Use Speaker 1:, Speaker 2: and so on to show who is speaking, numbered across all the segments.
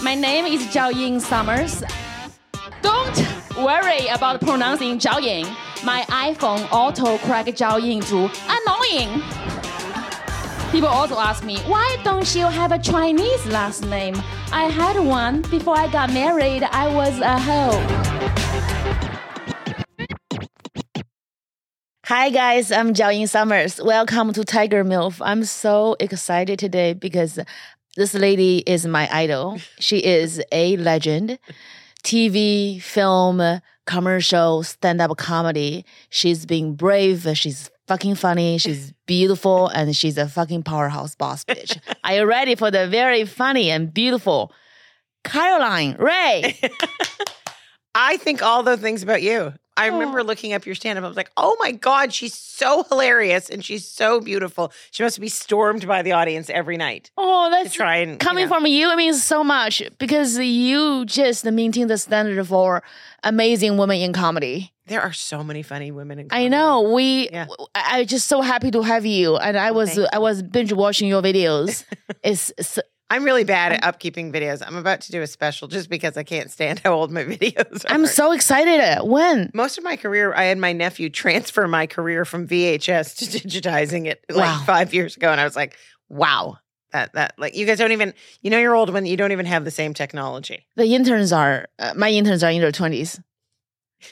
Speaker 1: My name is Jiaoying Summers. Don't worry about pronouncing Jiaoying. My iPhone auto correct Jiaoying to annoying. People also ask me, why don't you have a Chinese last name? I had one before I got married. I was a hoe. Hi guys, I'm Jiaoying Summers. Welcome to Tiger MILF. I'm so excited today because this lady is my idol. She is a legend. TV, film, commercial, stand up comedy. She's being brave. She's fucking funny. She's beautiful and she's a fucking powerhouse boss bitch. Are you ready for the very funny and beautiful Caroline Rhea?
Speaker 2: I think all the things about you. I oh. remember
Speaker 1: Oh.
Speaker 2: looking up your stand up. I was like, oh my God, she's so hilarious and she's so beautiful. She must be stormed by the audience every night
Speaker 1: Oh, that's
Speaker 2: try and. you
Speaker 1: coming
Speaker 2: know.
Speaker 1: from you. It means so much because you just maintain the standard for amazing women in comedy.
Speaker 2: There are so many funny women in
Speaker 1: I know we.
Speaker 2: Yeah.
Speaker 1: I- I'm just so happy to have you, and I was I was binge watching your videos. it's, it's
Speaker 2: I'm really bad at upkeeping videos. I'm about to do a special just because I can't stand how old my videos are.
Speaker 1: I'm so excited. When?
Speaker 2: Most of my career, I had my nephew transfer my career from VHS to digitizing it like
Speaker 1: Wow.
Speaker 2: five years ago, and I was like, "Wow, that that like you guys don't even you know you're old when you don't even have the same technology."
Speaker 1: The interns are uh, my interns are in their twenties.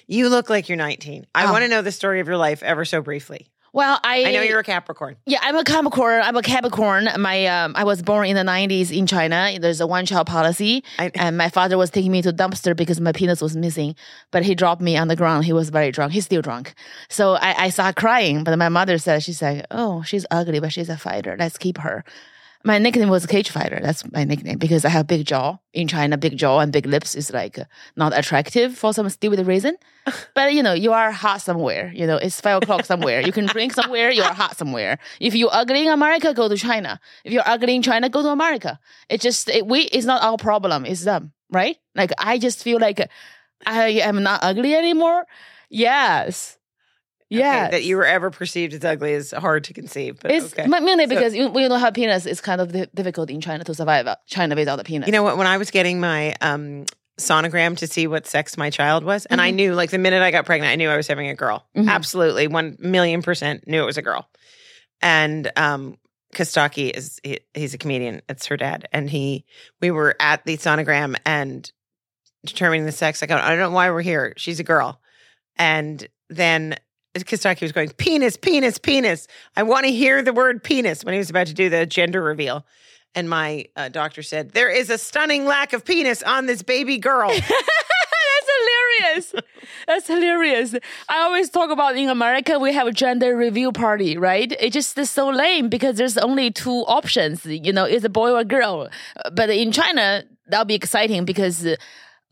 Speaker 2: You look like you're 19. I
Speaker 1: Oh.
Speaker 2: want to know the story of your life ever so briefly.
Speaker 1: Well, I
Speaker 2: I know you're a Capricorn.
Speaker 1: Yeah, I'm a Capricorn. I'm a Capricorn. My um, I was born in the '90s in China. There's a one-child policy,
Speaker 2: I,
Speaker 1: and my father was taking me to dumpster because my penis was missing. But he dropped me on the ground. He was very drunk. He's still drunk. So I, I started crying. But my mother said, she's like, "Oh, she's ugly, but she's a fighter. Let's keep her." My nickname was cage fighter. That's my nickname because I have big jaw. In China, big jaw and big lips is like uh, not attractive for some stupid reason. But you know, you are hot somewhere. You know, it's five o'clock somewhere. You can drink somewhere. You are hot somewhere. If you're ugly in America, go to China. If you're ugly in China, go to America. It just it, we. It's not our problem. It's them, right? Like I just feel like I am not ugly anymore. Yes.
Speaker 2: Okay,
Speaker 1: Yeah.
Speaker 2: that you were ever perceived as ugly is hard to conceive. But
Speaker 1: It's
Speaker 2: okay.
Speaker 1: mainly because you, when you don't have penis, it's kind of difficult in China to survive China without a penis.
Speaker 2: You know what? When I was getting my um, sonogram to see what sex my child was, and I
Speaker 1: Mm-hmm.
Speaker 2: knew like the minute I got pregnant, I knew I was having a girl.
Speaker 1: Mhm.
Speaker 2: Absolutely, one million percent knew it was a girl. And um, Kostaki is he, he's a comedian. It's her dad, and he we were at the sonogram and determining the sex. I go, I don't know why we're here. She's a girl, and then. Kostaki was going, penis, penis, penis. I want to hear the word penis when he was about to do the gender reveal. And my uh, doctor said, There is a stunning lack of penis on this baby girl.
Speaker 1: That's hilarious. That's hilarious. I always talk about in America we have a gender review party, right? It just is so lame because there's only two options. You know, it's a boy or a girl. But in China, that'll be exciting because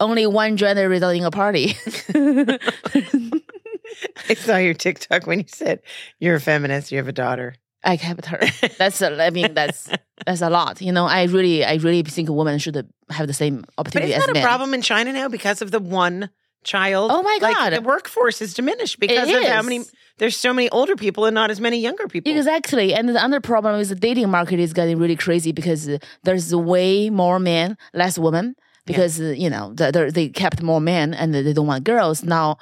Speaker 1: only one gender result in a party.
Speaker 2: I saw your TikTok when you said you're a feminist, you have a daughter.
Speaker 1: I kept her. That's a, I mean that's that's a lot. You know, I really I really think a woman should have the same
Speaker 2: But
Speaker 1: opportunity
Speaker 2: isn't
Speaker 1: as
Speaker 2: that a
Speaker 1: men.
Speaker 2: problem in China now because of the one child?
Speaker 1: Oh my
Speaker 2: Like,
Speaker 1: God.
Speaker 2: the workforce is diminished because of how
Speaker 1: is.
Speaker 2: many, there's so many older people and not as many younger people.
Speaker 1: Exactly. And the other problem is the dating market is getting really crazy because uh, there's way more men, less women, because, uh, you know, the, the, they kept more men and they don't want girls. Now,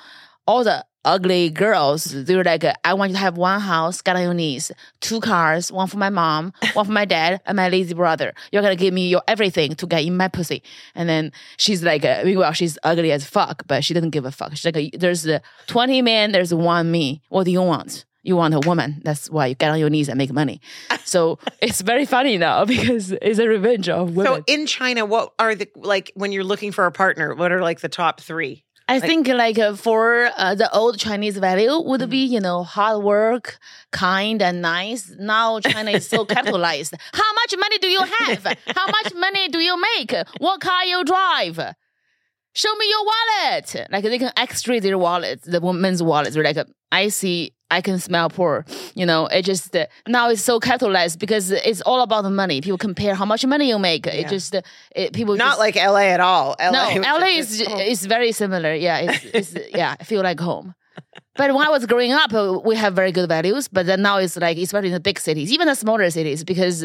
Speaker 1: all the ugly girls, they're like, uh, I want you to have one house, get on your knees, two cars, one for my mom, one for my dad, and my lazy brother. You're to give me your everything to get in my pussy. And then she's like, uh, well, she's ugly as fuck, but she doesn't give a fuck. She's like, there's uh, 20 men, there's one me. What do you want? You want a woman. That's why you get on your knees and make money. So it's very funny now because it's a revenge of women.
Speaker 2: so in China, what are the, like, when you're looking for a partner, what are like the top three?
Speaker 1: I think like uh, for uh, the old Chinese value would
Speaker 2: Mm-hmm.
Speaker 1: be you know hard work, kind and nice. Now China is so capitalized. How much money do you have? How much money do you make? What car you drive? Show me your wallet. Like they can extract their wallets, the woman's wallets. They're like I see, I can smell poor. You know, it just uh, now it's so capitalized because it's all about the money. People compare how much money you make. It
Speaker 2: Yeah.
Speaker 1: just uh, it, people
Speaker 2: Not
Speaker 1: just,
Speaker 2: like LA at all. LA
Speaker 1: no, LA
Speaker 2: just-
Speaker 1: is
Speaker 2: oh.
Speaker 1: is very similar. Yeah, it's, it's yeah, I feel like home. But when I was growing up, uh, we have very good values. But then now it's like, especially in the big cities, even the smaller cities, because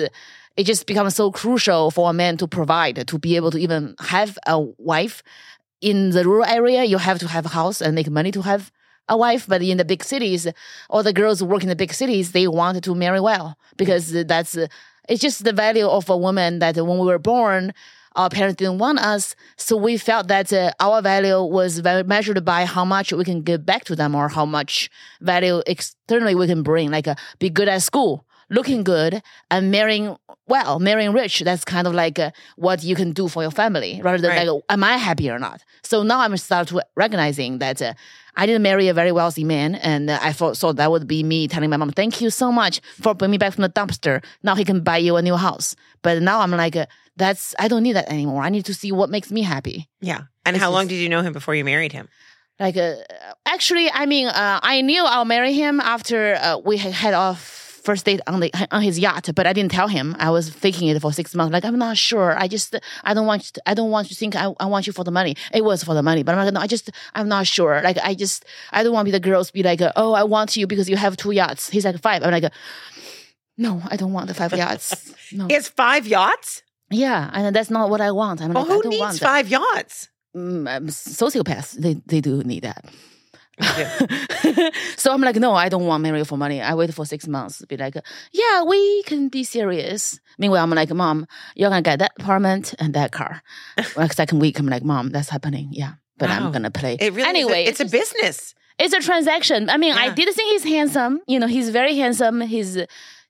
Speaker 1: it just becomes so crucial for a man to provide to be able to even have a wife. In the rural area, you have to have a house and make money to have a wife. But in the big cities, all the girls who work in the big cities, they want to marry well because that's it's just the value of a woman that when we were born, our parents didn't want us. So we felt that uh, our value was measured by how much we can give back to them or how much value externally we can bring, like uh, be good at school, looking good, and marrying well, marrying rich. That's kind of like uh, what you can do for your family rather than
Speaker 2: Right.
Speaker 1: like, am I happy or not? So now I'm start to recognizing that uh, I didn't marry a very wealthy man, and uh, I thought so that would be me telling my mom, "Thank you so much for bringing me back from the dumpster. Now he can buy you a new house." But now I'm like, uh, that's I don't need that anymore. I need to see what makes me happy.
Speaker 2: Yeah. And how long did you know him before you married him?
Speaker 1: Like, uh, actually, I mean, uh, I knew I'll marry him after uh, we had had our first date on the on his yacht, but I didn't tell him. I was faking it for six months. Like, I'm not sure. I just, I don't want, you to, I don't want you to think I, I want you for the money. It was for the money, but I'm like, no, I just, I'm not sure. Like, I just, I don't want to be the girls be like, oh, I want you because you have two yachts. He's like five. I'm like, no, I don't want the five yachts. No.
Speaker 2: Has five yachts?
Speaker 1: Yeah, and that's not what I want. I'm
Speaker 2: Well,
Speaker 1: like, I
Speaker 2: who
Speaker 1: don't
Speaker 2: needs
Speaker 1: that.
Speaker 2: five yachts?
Speaker 1: Mm, um, sociopaths, they they do need that.
Speaker 2: Yeah.
Speaker 1: so I'm like, no, I don't want marry for money. I wait for six months. Be like, yeah, we can be serious. Meanwhile, I'm like, mom, you're gonna get that apartment and that car. like second week, I'm like, mom, that's happening. Yeah, but
Speaker 2: Wow.
Speaker 1: I'm gonna play.
Speaker 2: It really
Speaker 1: anyway,
Speaker 2: a, it's a business.
Speaker 1: it's a transaction. I mean, I
Speaker 2: Yeah.
Speaker 1: did think he's handsome. You know, he's very handsome. He's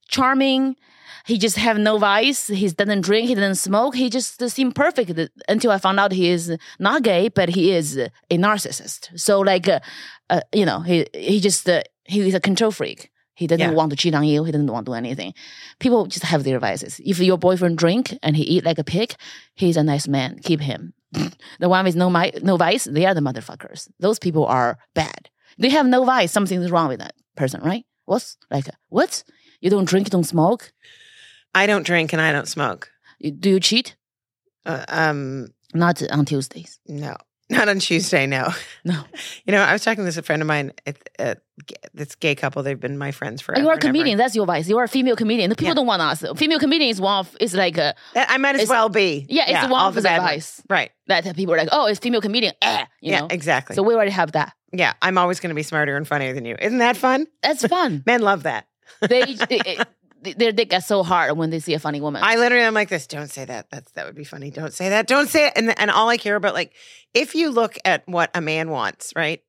Speaker 1: charming. He just have no vice. He doesn't drink. He doesn't smoke. He just seemed perfect until I found out he is not gay, but he is a narcissist. So like, uh, uh, you know, he he just uh, he is a control freak. He doesn't
Speaker 2: Yeah.
Speaker 1: want to cheat on you. He doesn't want to do anything. People just have their vices. If your boyfriend drink and he eat like a pig, he's a nice man. Keep him. the one with no mi- no vice, they are the motherfuckers. Those people are bad. They have no vice. Something's wrong with that person, right? What's like what? You don't drink, you don't smoke.
Speaker 2: I don't drink and I don't smoke.
Speaker 1: You- Do you cheat?
Speaker 2: Uh, um,
Speaker 1: Not on Tuesdays.
Speaker 2: no, not on Tuesday. No,
Speaker 1: No.
Speaker 2: You know, I was talking to this a friend of mine. At, at, this gay couple. They've been my friends forever.
Speaker 1: you are a
Speaker 2: and ever.
Speaker 1: comedian. That's your vice. You are a female comedian. The people
Speaker 2: Yeah.
Speaker 1: don't want us. Female comedian is one of is like a,
Speaker 2: That- I might as
Speaker 1: It's-
Speaker 2: well be.
Speaker 1: yeah, it's one
Speaker 2: all
Speaker 1: of
Speaker 2: the ones. Right.
Speaker 1: that people are like, oh, it's female comedian. Eh, you
Speaker 2: yeah.
Speaker 1: know.
Speaker 2: Exactly.
Speaker 1: So we already have that.
Speaker 2: yeah, I'm always going to be smarter and funnier than you. Isn't that fun?
Speaker 1: That's fun.
Speaker 2: Men love that.
Speaker 1: They, they their dick gets so hard when they see a funny woman.
Speaker 2: I literally am like this. Don't say that. That's that would be funny. Don't say that. Don't say it. And and all I care about, like, if you look at what a man wants, right?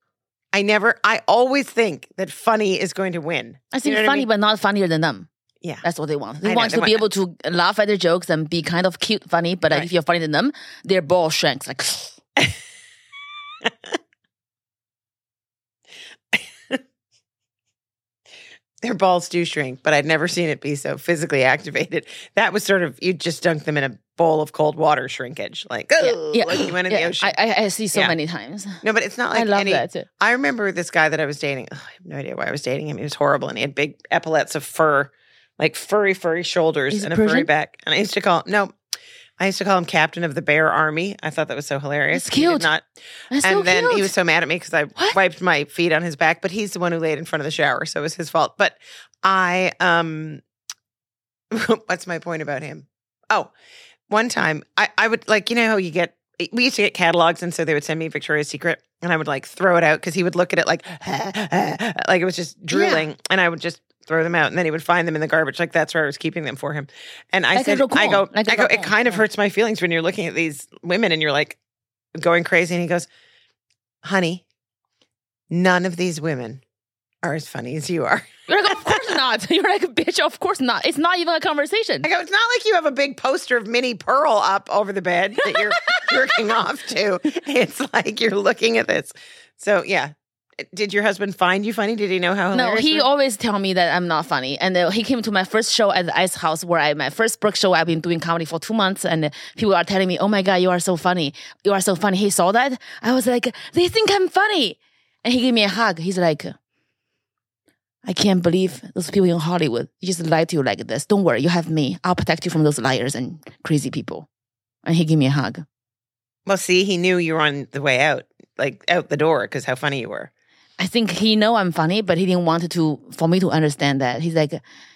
Speaker 2: I never. I always think that funny is going to win.
Speaker 1: I think
Speaker 2: You know what I
Speaker 1: funny,
Speaker 2: mean?
Speaker 1: but not funnier than them.
Speaker 2: Yeah.
Speaker 1: That's what they want. They
Speaker 2: know,
Speaker 1: want
Speaker 2: they
Speaker 1: to be
Speaker 2: want-
Speaker 1: able to laugh at their jokes and be kind of cute, funny. But
Speaker 2: Right.
Speaker 1: if you're funnier than them, their ball shrinks. Like,
Speaker 2: Their balls do shrink, but I'd never seen it be so physically activated. That was sort of you just dunk them in a bowl of cold water shrinkage, like oh,
Speaker 1: yeah.
Speaker 2: like you went in the ocean.
Speaker 1: I, I, see so
Speaker 2: Yeah.
Speaker 1: many times.
Speaker 2: no, but it's not like
Speaker 1: I love
Speaker 2: any,
Speaker 1: that. Too.
Speaker 2: I remember this guy that I was dating. ugh, I have no idea why I was dating him. He was horrible, and he had big epaulets of fur, like furry, furry shoulders
Speaker 1: Is he
Speaker 2: and a furry back. And I used to call no, I used to call him Captain of the Bear Army. I thought that was so hilarious.
Speaker 1: That's cute.
Speaker 2: not,
Speaker 1: That's
Speaker 2: and
Speaker 1: so
Speaker 2: then
Speaker 1: cute.
Speaker 2: he was so mad at me because I
Speaker 1: What?
Speaker 2: wiped my feet on his back. But he's the one who laid in front of the shower, so it was his fault. But I, um, what's my point about him? Oh, one time I, I would like you know how you get we used to get catalogs and so they would send me Victoria's Secret and I would like throw it out because he would look at it like like it was just drooling and I would just throw them out and then he would find them in the garbage like that's where I was keeping them for him and I
Speaker 1: a
Speaker 2: said I go
Speaker 1: a
Speaker 2: I go it kind of hurts my feelings when you're looking at these women and you're like going crazy and he goes honey none of these women are as funny as you are
Speaker 1: You're like, of course not. You're like, bitch, of course not. It's not even a conversation.
Speaker 2: I go, it's not like you have a big poster of Minnie Pearl up over the bed that you're jerking off to. It's like you're looking at this. So yeah. Did your husband find you funny? Did he know how
Speaker 1: No, he
Speaker 2: were?
Speaker 1: always tell me that I'm not funny. And uh, he came to my first show at the Ice House, where I my first Brook show. I've been doing comedy for two months, and uh, people are telling me, "Oh my god, you are so funny! You are so funny." He saw that. I was like, "They think I'm funny," and he gave me a hug. He's like, "I can't believe those people in Hollywood just lie to you like this. Don't worry, you have me. I'll protect you from those liars and crazy people." And he gave me a hug.
Speaker 2: Well, see, he knew you were on the way out, like out the door, because how funny you were.
Speaker 1: I think he know I'm funny, but he didn't want to for me to understand that. He's like,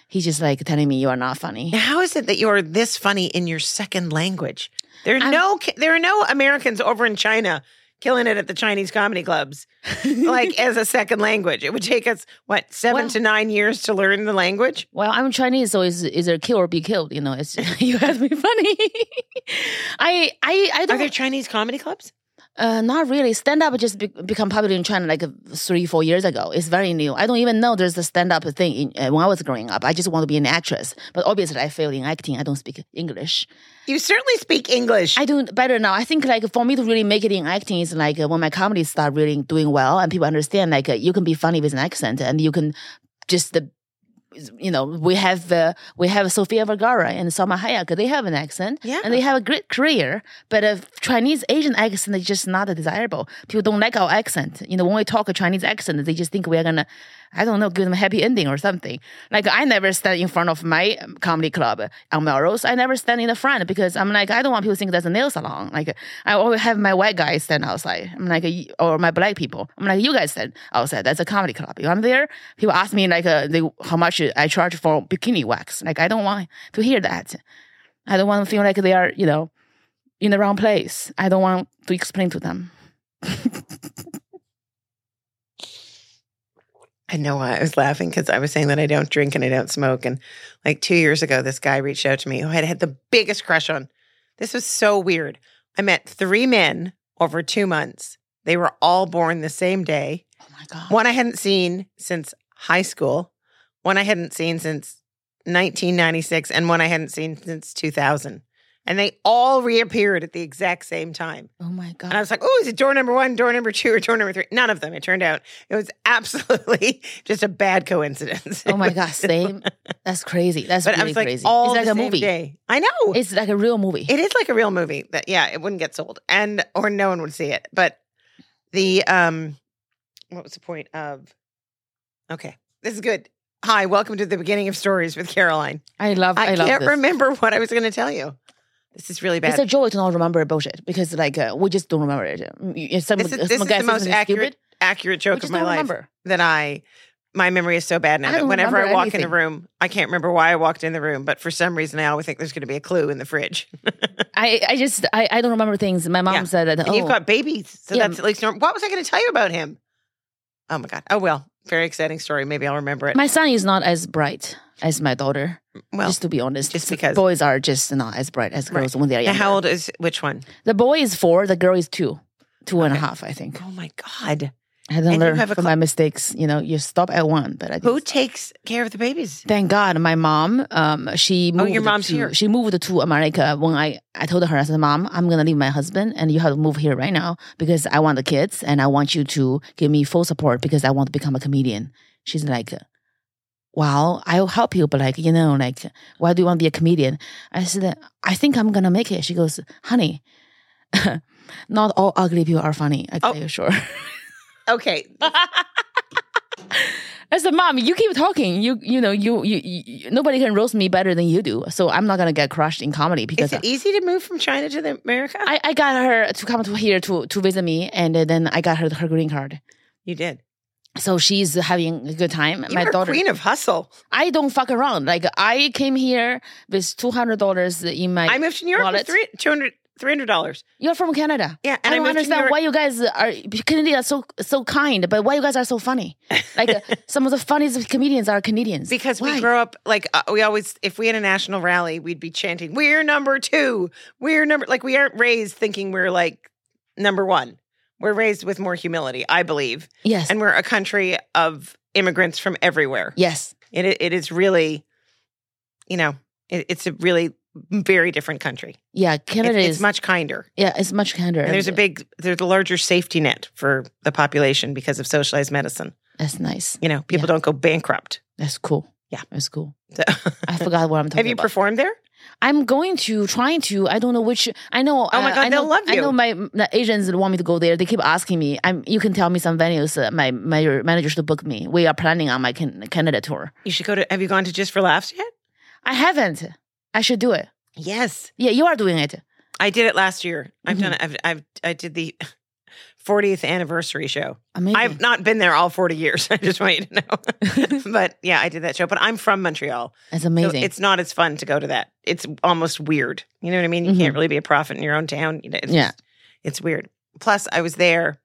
Speaker 1: He's just like telling me you are not funny.
Speaker 2: Now, How is it that you are this funny in your second language? There are
Speaker 1: I'm-
Speaker 2: no there are no Americans over in China killing it at the Chinese comedy clubs like as a second language. It would take us what seven
Speaker 1: Well-
Speaker 2: to nine years to learn the language.
Speaker 1: Well, I'm Chinese, so it's either kill or be killed. You know, it's you have to be funny. I I I
Speaker 2: Are
Speaker 1: don't.
Speaker 2: there Chinese comedy clubs?
Speaker 1: Uh, not really. Stand up just be- become popular in China like three, four years ago. It's very new. I don't even know there's a stand up thing in, uh, when I was growing up. I just want to be an actress, but obviously I failed in acting. I don't speak English.
Speaker 2: You certainly speak English.
Speaker 1: I do better now. I think like for me to really make it in acting is like uh, when my comedy start really doing well and people understand like uh, you can be funny with an accent and you can just. Uh, you know, we have uh, we have Sofia Vergara and Salma Hayek. They have an accent,
Speaker 2: Yeah.
Speaker 1: and they have a great career. But a Chinese Asian accent is just not desirable. People don't like our accent. You know, when we talk a Chinese accent, they just think we are gonna, I don't know, give them a happy ending or something. Like I never stand in front of my comedy club on Melrose. I never stand in the front because I'm like I don't want people to think that's a nail salon. Like I always have my white guys stand outside. I'm like, or my black people. I'm like, you guys stand outside. That's a comedy club. If I'm there, people ask me like, uh, they, how much I charge for bikini wax. Like I don't want to hear that. I don't want to feel like they are, you know, in the wrong place. I don't want to explain to them.
Speaker 2: I know why I was laughing because I was saying that I don't drink and I don't smoke. And like two years ago, this guy reached out to me who I had had the biggest crush on. This was so weird. I met three men over two months. They were all born the same day.
Speaker 1: Oh my god.
Speaker 2: One I hadn't seen since high school, one I hadn't seen since 1996, and one I hadn't seen since 2000. And they all reappeared at the exact same time.
Speaker 1: Oh my God.
Speaker 2: And I was like, oh, is it door number one, door number two, or door number three? None of them. It turned out it was absolutely just a bad coincidence.
Speaker 1: Oh my god. Same. That's crazy. That's
Speaker 2: But
Speaker 1: really
Speaker 2: like,
Speaker 1: crazy.
Speaker 2: all
Speaker 1: it's like a movie.
Speaker 2: day. I know.
Speaker 1: It's like a real movie.
Speaker 2: It is like a real movie that yeah, it wouldn't get sold and or no one would see it. But the um what was the point of Okay. This is good. Hi, welcome to the beginning of stories with Caroline.
Speaker 1: I love. I,
Speaker 2: I,
Speaker 1: love
Speaker 2: can't
Speaker 1: this.
Speaker 2: remember what I was going to tell you. This is really bad.
Speaker 1: It's a joy to not remember bullshit because like uh, we just don't remember it. Mm, Some,
Speaker 2: this is,
Speaker 1: some
Speaker 2: this is the most accurate
Speaker 1: stupid,
Speaker 2: accurate joke of my life
Speaker 1: remember.
Speaker 2: that I my memory is so bad now
Speaker 1: I
Speaker 2: that whenever I walk in a room, I can't remember why I walked in the room, but for some reason I always think there's going to be a clue in the fridge.
Speaker 1: I, I just I, I don't remember things. My mom
Speaker 2: Yeah.
Speaker 1: said that.
Speaker 2: And
Speaker 1: oh,
Speaker 2: you've got babies, so
Speaker 1: Yeah.
Speaker 2: that's at least normal. What was I going to tell you about him? Oh my god! Oh well, very exciting story. Maybe I'll remember it.
Speaker 1: my son is not as bright as my daughter.
Speaker 2: well,
Speaker 1: just to be honest,
Speaker 2: just because-
Speaker 1: boys are just not as bright as girls when they're
Speaker 2: now
Speaker 1: younger.
Speaker 2: how old is which one?
Speaker 1: The boy is four. The girl is two, two and a half. I think.
Speaker 2: Oh my god!
Speaker 1: I don't
Speaker 2: And
Speaker 1: learn
Speaker 2: have a
Speaker 1: from
Speaker 2: cl-
Speaker 1: my mistakes. You know, you stop at one, but I
Speaker 2: Who takes care of the babies?
Speaker 1: Thank God, my mom. Um, she moved
Speaker 2: Oh, your mom's
Speaker 1: to,
Speaker 2: here.
Speaker 1: She moved to America when I I told her I said, "Mom, I'm gonna leave my husband, and you have to move here right now because I want the kids, and I want you to give me full support because I want to become a comedian." She's like, "Well, I'll help you, but like you know, like why do you want to be a comedian?" I said, "I think I'm gonna make it." She goes, "Honey." Not all ugly people are funny. I tell
Speaker 2: Oh.
Speaker 1: you, sure.
Speaker 2: Okay,
Speaker 1: I said, "Mom, you keep talking. You, you know, you, you, you, nobody can roast me better than you do. So I'm not gonna get crushed in comedy because
Speaker 2: is it easy to move from China to the America?
Speaker 1: I, I got her to come to here to to visit me, and then I got her her green card.
Speaker 2: you did.
Speaker 1: So she's having a good time.
Speaker 2: You
Speaker 1: My daughter,
Speaker 2: queen of hustle.
Speaker 1: I don't fuck around. Like I came here with two hundred dollars in my.
Speaker 2: I moved to New York
Speaker 1: wallet.
Speaker 2: with three, 200 $300.
Speaker 1: You're from Canada.
Speaker 2: Yeah,
Speaker 1: I
Speaker 2: and I,
Speaker 1: don't understand why you guys are Canadians are so so kind, but why you guys are so funny? Like uh, some of the funniest comedians are Canadians.
Speaker 2: Because
Speaker 1: Why?
Speaker 2: we grow up like uh, we always, if we had a national rally, we'd be chanting, "We're number two. We're number." Like we aren't raised thinking we're like number one. We're raised with more humility, I believe,
Speaker 1: yes,
Speaker 2: and we're a country of immigrants from everywhere.
Speaker 1: yes,
Speaker 2: It it is really, you know, it, it's a really very different country.
Speaker 1: yeah. Canada
Speaker 2: it's
Speaker 1: is
Speaker 2: much kinder,
Speaker 1: yeah, it's much kinder.
Speaker 2: and there's a big, there's a larger safety net for the population because of socialized medicine.
Speaker 1: That's nice.
Speaker 2: You know, people
Speaker 1: Yeah.
Speaker 2: don't go bankrupt.
Speaker 1: That's cool.
Speaker 2: Yeah.
Speaker 1: that's cool.
Speaker 2: So-
Speaker 1: I forgot what I'm talking about.
Speaker 2: Have you
Speaker 1: about.
Speaker 2: performed there?
Speaker 1: I'm going to trying to. I don't know which. I know.
Speaker 2: Oh my
Speaker 1: uh,
Speaker 2: God,
Speaker 1: I know,
Speaker 2: they'll love
Speaker 1: I know my the agents want me to go there. They keep asking me. I'm. You can tell me some venues. Uh, my my managers to book me. We are planning on my can, Canada tour.
Speaker 2: You should go to. Have you gone to Just for Laughs yet?
Speaker 1: I haven't. I should do it.
Speaker 2: Yes,
Speaker 1: Yeah, you are doing it.
Speaker 2: I did it last year. I've
Speaker 1: Mm-hmm.
Speaker 2: done it. I've, I've I did the 40th anniversary show.
Speaker 1: Amazing.
Speaker 2: I've not been there all 40 years. I just want you to know. but yeah, I did that show. But I'm from Montreal.
Speaker 1: it's
Speaker 2: So
Speaker 1: amazing.
Speaker 2: it's not as fun to go to that. It's almost weird. You know what I mean? You can't really be a prophet in your own town. You know, it's
Speaker 1: Mm-hmm. Yeah.
Speaker 2: just- it's weird. Plus, I was there.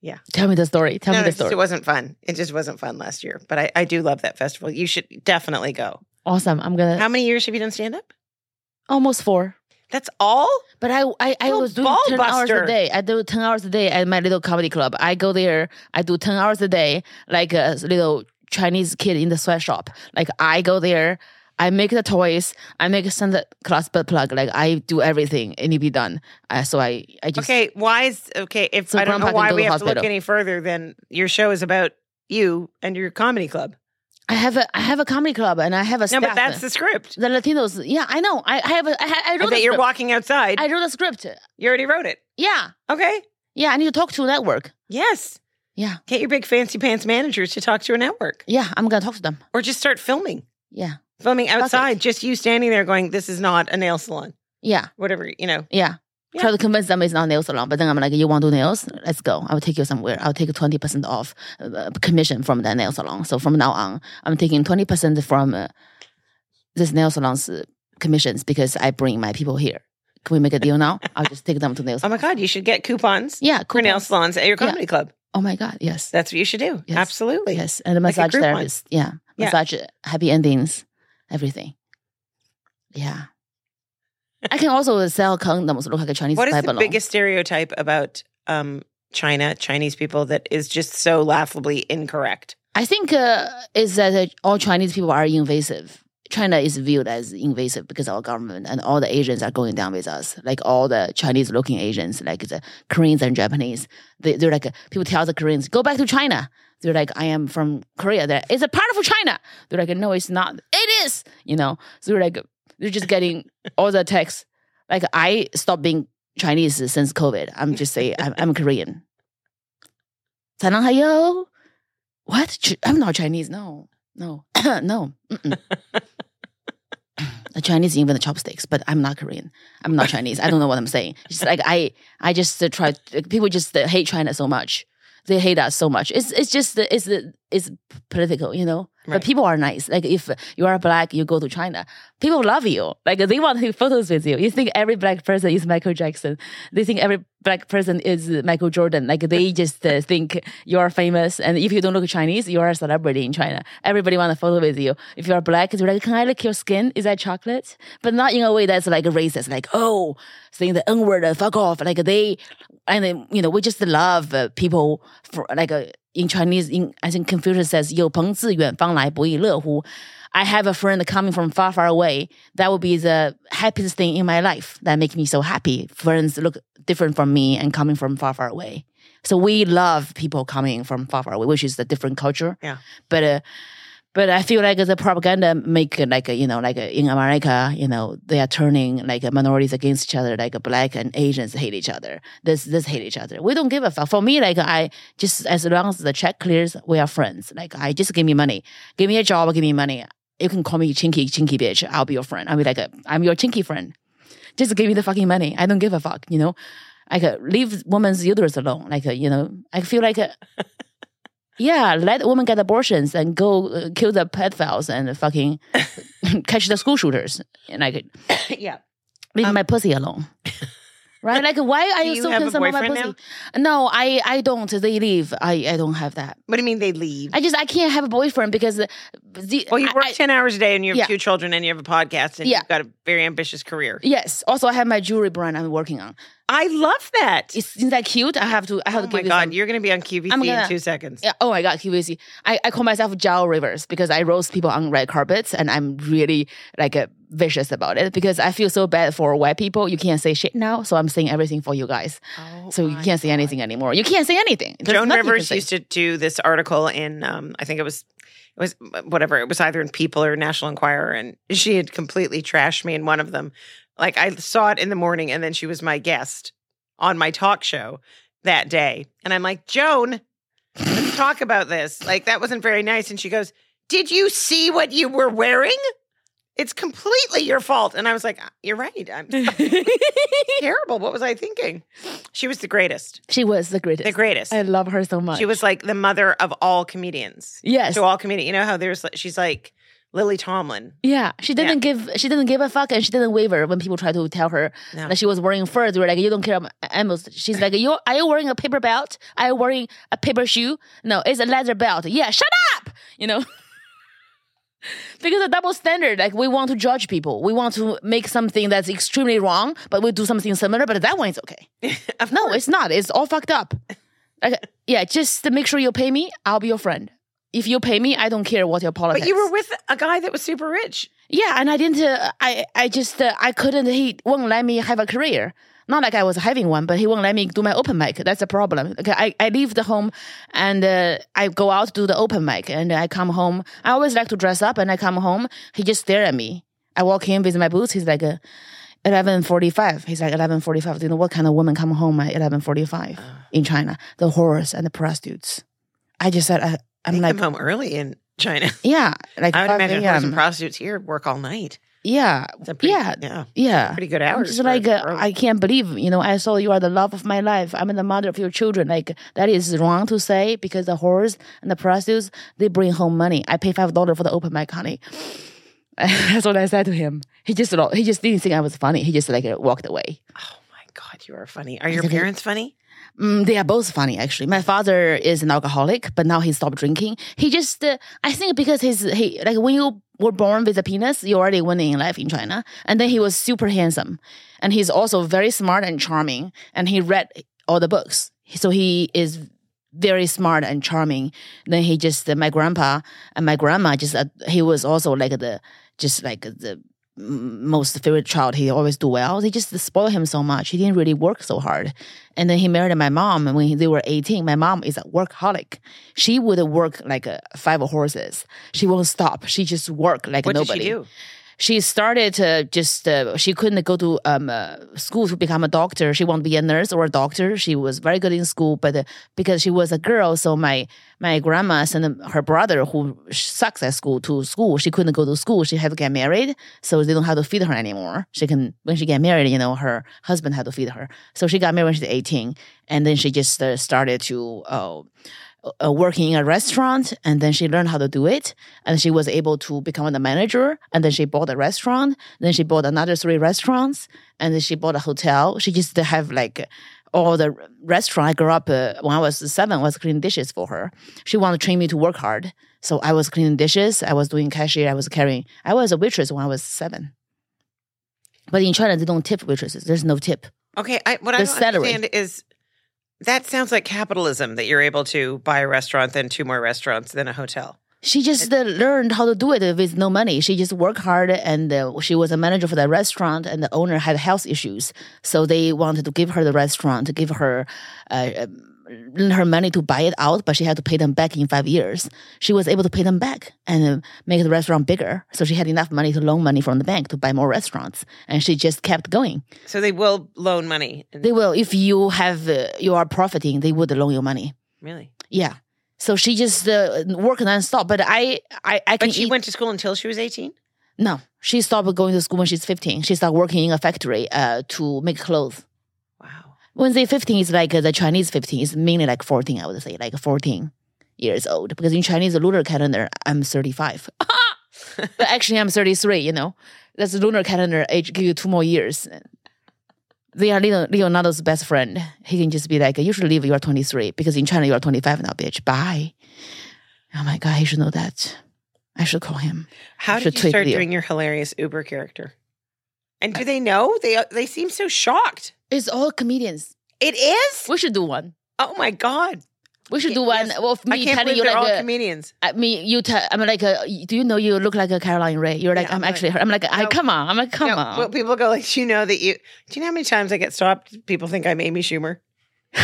Speaker 2: Yeah.
Speaker 1: Tell me the story. Tell
Speaker 2: no,
Speaker 1: me the
Speaker 2: it, just,
Speaker 1: story.
Speaker 2: it wasn't fun. It just wasn't fun last year. But I, I do love that festival. You should definitely go.
Speaker 1: Awesome. I'm gonna
Speaker 2: How many years have you done stand up?
Speaker 1: almost four.
Speaker 2: That's all?
Speaker 1: But I I, I was doing ten hours a day. I do ten hours a day at my little comedy club. I go there. I do ten hours a day, like a little Chinese kid in the sweatshop. Like I go there. I make the toys. I make a Santa Claus butt plug. Like I do everything. It need to be done. Uh, so I I just
Speaker 2: Okay, why is okay? If
Speaker 1: So
Speaker 2: I don't know why we have to look any further than your show is about you and your comedy club.
Speaker 1: I have a I have a comedy club and I have a
Speaker 2: script.
Speaker 1: No,
Speaker 2: but that's the script.
Speaker 1: the Latinos. Yeah, I know. I, I have a I, I
Speaker 2: I
Speaker 1: wrote
Speaker 2: bet you're walking outside.
Speaker 1: I wrote a script.
Speaker 2: you already wrote it.
Speaker 1: Yeah,
Speaker 2: Okay.
Speaker 1: yeah. I need to talk to a network.
Speaker 2: Yes.
Speaker 1: Yeah,
Speaker 2: Get your big fancy pants managers to talk to a network
Speaker 1: yeah. I'm gonna talk to them.
Speaker 2: or just start filming.
Speaker 1: Yeah,
Speaker 2: Filming outside, just you standing there going, This is not a nail salon.
Speaker 1: yeah.
Speaker 2: Whatever, you know.
Speaker 1: Yeah.
Speaker 2: Yeah.
Speaker 1: Try to convince them it's not nail salon, but then I'm like, you want to do nails? Let's go. I'll take you somewhere. I'll take 20% off uh, commission from the nail salon. So from now on, I'm taking 20% from uh, this nail salon's uh, commissions because I bring my people here. Can we make a deal now? I'll just take them to nail
Speaker 2: Oh
Speaker 1: salon.
Speaker 2: my God, you should get coupons
Speaker 1: yeah,
Speaker 2: for nail salons at your
Speaker 1: Yeah.
Speaker 2: comedy club.
Speaker 1: Oh my God, yes.
Speaker 2: That's what you should do.
Speaker 1: Yes.
Speaker 2: Absolutely.
Speaker 1: Yes. And the
Speaker 2: Like a
Speaker 1: massage therapist. Yeah.
Speaker 2: Yeah.
Speaker 1: Massage, happy endings, everything. Yeah. I can also sell condoms, look like a Chinese
Speaker 2: What is the biggest stereotype about um, China, Chinese people that is just so laughably incorrect?
Speaker 1: I think uh, is that uh, all Chinese people are invasive. China is viewed as invasive because our government, and all the Asians are going down with us. Like all the Chinese-looking Asians, like the Koreans and Japanese, they, they're like people tell the Koreans go back to China. They're like, I am from Korea. They're, it's a part of China. They're like, no, it's not. It is. You know. So they're like, you're just getting all the texts. Like I stopped being Chinese since COVID. I'm just saying I'm, I'm Korean. Sanhayo. What? I'm not Chinese. No, no, no. The Chinese even the chopsticks, but I'm not Korean. I'm not Chinese. I don't know what I'm saying. It's like I, I just uh, try. People just uh, hate China so much. They hate us so much. It's it's just it's uh, it's political, you know.
Speaker 2: Right.
Speaker 1: But people are nice. Like if you are black, you go to China. People love you. Like they want to take photos with you. You think every black person is Michael Jackson. They think every black person is Michael Jordan. Like they just uh, think you are famous. And if you don't look Chinese, you are a celebrity in China. Everybody want a photo with you. If you are black, they're like, can I lick your skin? Is that chocolate? But not in a way that's like racist. Like, oh, saying the N word, fuck off. Like they, and then, you know, we just love uh, people for like uh, in Chinese, in, I think Confucius says, 有朋自远方来，不亦乐乎. I have a friend coming from far, far away. That would be the happiest thing in my life. That makes me so happy. Friends look different from me and coming from far, far away. So we love people coming from far, far away, which is a different culture.
Speaker 2: Yeah.
Speaker 1: But uh, but I feel like the propaganda make like you know like in America, you know they are turning like minorities against each other. Like black and Asians hate each other. This this hate each other. We don't give a fuck. For me, like I just as long as the check clears, we are friends. Like I just give me money, give me a job, give me money. You can call me chinky chinky bitch. I'll be your friend. I'll be like I'm your chinky friend. Just give me the fucking money. I don't give a fuck. You know. Like leave women's uterus alone. Like you know, I feel like yeah, let women get abortions and go uh, kill the pedophiles and fucking catch the school shooters. And like
Speaker 2: yeah.
Speaker 1: leave my pussy alone. Right? Like why are you,
Speaker 2: you
Speaker 1: so concerned about my pussy? No, I I don't. They leave. I I don't have that.
Speaker 2: What do you mean they leave?
Speaker 1: I just I can't have a boyfriend because the, the
Speaker 2: well, you work
Speaker 1: I-
Speaker 2: 10 hours a day and you have
Speaker 1: Yeah.
Speaker 2: two children and you have a podcast and
Speaker 1: Yeah.
Speaker 2: you've got a very ambitious career.
Speaker 1: yes. Also, I have my jewelry brand I'm working on.
Speaker 2: I love that.
Speaker 1: Is, isn't that cute? I have to. I have
Speaker 2: oh
Speaker 1: to
Speaker 2: my God.
Speaker 1: some-
Speaker 2: You're going to be on QVC
Speaker 1: I'm
Speaker 2: in
Speaker 1: gonna-
Speaker 2: two seconds.
Speaker 1: Yeah. Oh my God, QVC. I, I call myself Jiao Rivers because I roast people on red carpets and I'm really like uh, vicious about it because I feel so bad for white people. You can't say shit now. So I'm saying everything for you guys.
Speaker 2: Oh
Speaker 1: So you can't say anything anymore. You can't say anything. There's
Speaker 2: Joan Rivers used to do this article in, um, I think it was, it was whatever. It was either in People or National Enquirer, and she had completely trashed me in one of them. Like I saw it in the morning, and then she was my guest on my talk show that day, and I'm like, Joan, let's talk about this. Like that wasn't very nice. And she goes, Did you see what you were wearing? It's completely your fault. And I was like, uh, You're right. I'm terrible. What was I thinking? She was the greatest.
Speaker 1: she was the greatest.
Speaker 2: The greatest.
Speaker 1: I love her so much.
Speaker 2: She was like the mother of all comedians.
Speaker 1: yes.
Speaker 2: To all comedians. You know how there's she's like Lily Tomlin.
Speaker 1: Yeah, she didn't give she didn't give a fuck and she didn't waver when people tried to tell her
Speaker 2: No.
Speaker 1: that she was wearing furs. They were like, "You don't care." about animals." She's like, "You are you wearing a paper belt? Are you wearing a paper shoe? No, it's a leather belt. Yeah, shut up. You know." Because the double standard, like we want to judge people, we want to make something that's extremely wrong, but we do something similar. But that one is okay. No, it's not. It's all fucked up. Like, yeah, just to make sure you pay me, I'll be your friend. If you pay me, I don't care what your politics.
Speaker 2: But you were with a guy that was super rich.
Speaker 1: Yeah, and I didn't. Uh, I I just uh, I couldn't. He won't let me have a career. Not like I was having one, but he won't let me do my open mic. That's a problem. Okay, I, I leave the home and uh, I go out to do the open mic, and I come home. I always like to dress up, and I come home. He just stare at me. I walk in with my boots. He's like, uh, eleven forty five. He's like eleven forty five. Do you know what kind of woman come home at eleven forty five in China? The whores and the prostitutes. I just said, I, I'm like,
Speaker 2: come home early in China.
Speaker 1: yeah, like
Speaker 2: I would imagine whores and prostitutes here work all night.
Speaker 1: Yeah,
Speaker 2: It's pretty,
Speaker 1: yeah,
Speaker 2: yeah,
Speaker 1: yeah.
Speaker 2: pretty good hours. for
Speaker 1: like uh. I can't believe you know I saw you are the love of my life. I'm the mother of your children. Like that is wrong to say because the whores and the prostitutes they bring home money. I pay five dollars for the open mic, honey. That's what I said to him. He just he just didn't think I was funny. He just like walked away.
Speaker 2: oh my god, you are funny. Are your parents funny?
Speaker 1: Mm, they are both funny, actually. My father is an alcoholic, but now he stopped drinking. He just, uh, I think, because he's he like when you were born with a penis, you're already winning in life in China. And then he was super handsome, and he's also very smart and charming. And he read all the books, so he is very smart and charming. Then he just uh, my grandpa and my grandma just uh, he was also like the just like the most favorite child. He always do well. They just spoil him so much. He didn't really work so hard. And then he married my mom. And when they were 18, my mom is a workaholic. She would work like five horses. She won't stop. She just work like
Speaker 2: What
Speaker 1: nobody
Speaker 2: did she do?
Speaker 1: She started to just uh, she couldn't go to um, uh, school to become a doctor. She wanted to be a nurse or a doctor. She was very good in school but uh, because she was a girl so my my grandma sent her brother who sucks at school to school. She couldn't go to school. She had to get married so they don't have to feed her anymore. She can when she get married you know her husband had to feed her. So she got married when she's 18 and then she just uh, started to uh, working in a restaurant and then she learned how to do it and she was able to become the manager and then she bought a restaurant then she bought another three restaurants and then she bought a hotel. She used to have like all the restaurant. I grew up uh, when i was seven was cleaning dishes for her. She wanted to train me to work hard so i was cleaning dishes i was doing cashier i was carrying i was a waitress when i was seven. But in china they don't tip waitresses. There's no tip.
Speaker 2: Okay, I, what I
Speaker 1: The
Speaker 2: don't
Speaker 1: salary.
Speaker 2: understand is that sounds like capitalism that you're able to buy a restaurant, then two more restaurants, then a hotel.
Speaker 1: She just uh, learned how to do it with no money. She just worked hard, and uh, she was a manager for that restaurant. And the owner had health issues, so they wanted to give her the restaurant, to give her uh, um, her money to buy it out, but she had to pay them back in five years. She was able to pay them back and uh, make the restaurant bigger, so she had enough money to loan money from the bank to buy more restaurants, and she just kept going.
Speaker 2: So they will loan money.
Speaker 1: They will, if you have uh, you are profiting, they would loan you money.
Speaker 2: really?
Speaker 1: Yeah. So she just uh, worked nonstop. But I, I, I can
Speaker 2: But she
Speaker 1: eat-
Speaker 2: went to school until she was 18?
Speaker 1: No, she stopped going to school when she's 15. She started working in a factory uh, to make clothes. When they 15 is like uh, the Chinese 15 is mainly like 14, I would say, like 14 years old. Because in Chinese lunar calendar, I'm 35. but actually, I'm 33, you know. That's the lunar calendar age, give you two more years. They are Leo- Leonardo's best friend. He can just be like, you should leave, you are 23. Because in China, you are 25 now, bitch. Bye. Oh my God, he should know that. I should call him.
Speaker 2: How did you start doing your hilarious Uber character? And do they know? They they seem so shocked.
Speaker 1: It's all comedians.
Speaker 2: It is?
Speaker 1: We should do one.
Speaker 2: Oh my God.
Speaker 1: We should do one.
Speaker 2: yes.
Speaker 1: Well,
Speaker 2: I
Speaker 1: me
Speaker 2: can't
Speaker 1: telling
Speaker 2: believe
Speaker 1: you
Speaker 2: they're all
Speaker 1: like a,
Speaker 2: comedians.
Speaker 1: Uh, I mean, you tell. I'm like, a, do you know you look like a Caroline Rhea? You're like,
Speaker 2: Yeah,
Speaker 1: I'm,
Speaker 2: I'm
Speaker 1: actually her. I'm like, I
Speaker 2: No.
Speaker 1: come on. I'm like, come
Speaker 2: No,
Speaker 1: on.
Speaker 2: Well, people go like, do you know that you? Do you know how many times I get stopped? People think I'm Amy Schumer.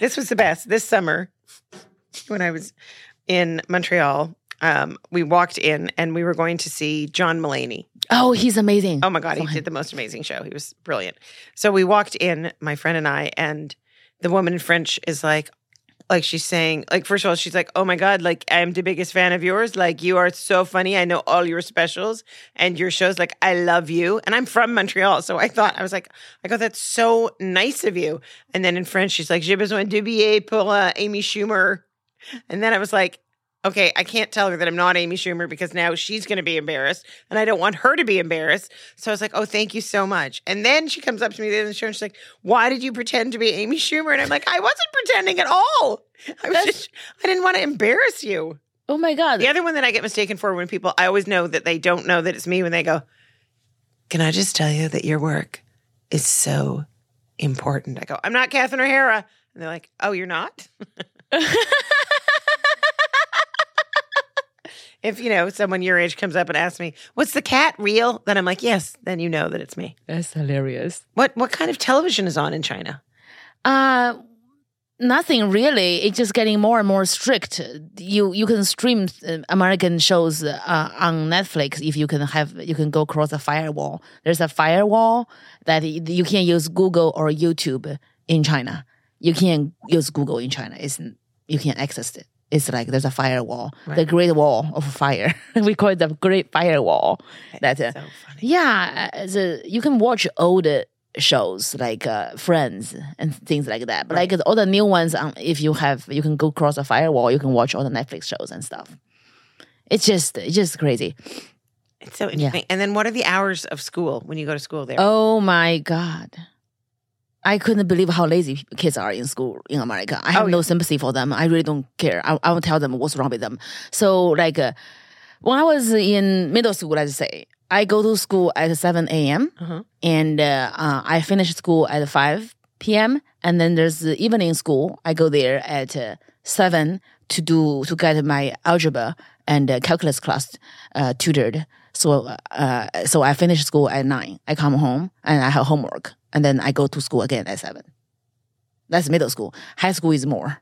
Speaker 2: This was the best. This summer, when I was in Montreal, um, we walked in and we were going to see John Mulaney.
Speaker 1: oh, he's amazing.
Speaker 2: Oh my God, he did the most amazing show. He was brilliant. So we walked in, my friend and I, and the woman in French is like, like she's saying, like first of all, she's like, "Oh my god, like I'm the biggest fan of yours. Like you are so funny. I know all your specials and your shows. Like I love you." And I'm from Montreal, so I thought I was like, "I go, that's so nice of you." And then in French, she's like, "J'ai besoin de billets pour uh, Amy Schumer." And then I was like, okay, I can't tell her that I'm not Amy Schumer because now she's going to be embarrassed and I don't want her to be embarrassed. So I was like, oh, thank you so much. And then she comes up to me at the end of the show and she's like, why did you pretend to be Amy Schumer? And I'm like, I wasn't pretending at all. I was
Speaker 1: That's-
Speaker 2: just, I didn't want to embarrass you.
Speaker 1: Oh my god.
Speaker 2: The other one that I get mistaken for when people, I always know that they don't know that it's me when they go, can I just tell you that your work is so important? I go, I'm not Catherine O'Hara. And they're like, oh, you're not? if you know someone your age comes up and asks me, "What's the cat real?" then I'm like, "Yes." Then you know that it's me.
Speaker 1: That's hilarious.
Speaker 2: What what kind of television is on in China?
Speaker 1: Uh nothing really. It's just getting more and more strict. You you can stream uh, American shows uh, on Netflix if you can have you can go across a firewall. There's a firewall that you can't use Google or YouTube in China. You can't use Google in China. It's you can't access it. It's like there's a firewall, the Great Wall of Fire. we call it the Great Firewall. That uh,
Speaker 2: so funny.
Speaker 1: yeah, the, you can watch old shows like uh, Friends and things like that. But like all the new ones, um, if you have, you can go across a firewall. You can watch all the Netflix shows and stuff. It's just, it's just crazy.
Speaker 2: It's so interesting. And then what are the hours of school when you go to school there?
Speaker 1: Oh my god. I couldn't believe how lazy kids are in school in America. I have
Speaker 2: Oh,
Speaker 1: no sympathy for them. I really don't care. I, I will tell them what's wrong with them. So, like, uh, when I was in middle school, let's say, I go to school at 7 a.m.
Speaker 2: Uh-huh.
Speaker 1: and uh, uh, I finish school at 5 p.m. And then there's the evening school. I go there at uh, 7 to do to get my algebra and uh, calculus class uh, tutored. So, uh, so I finish school at 9. I come home and I have homework. And then I go to school again at 7. That's middle school. High school is more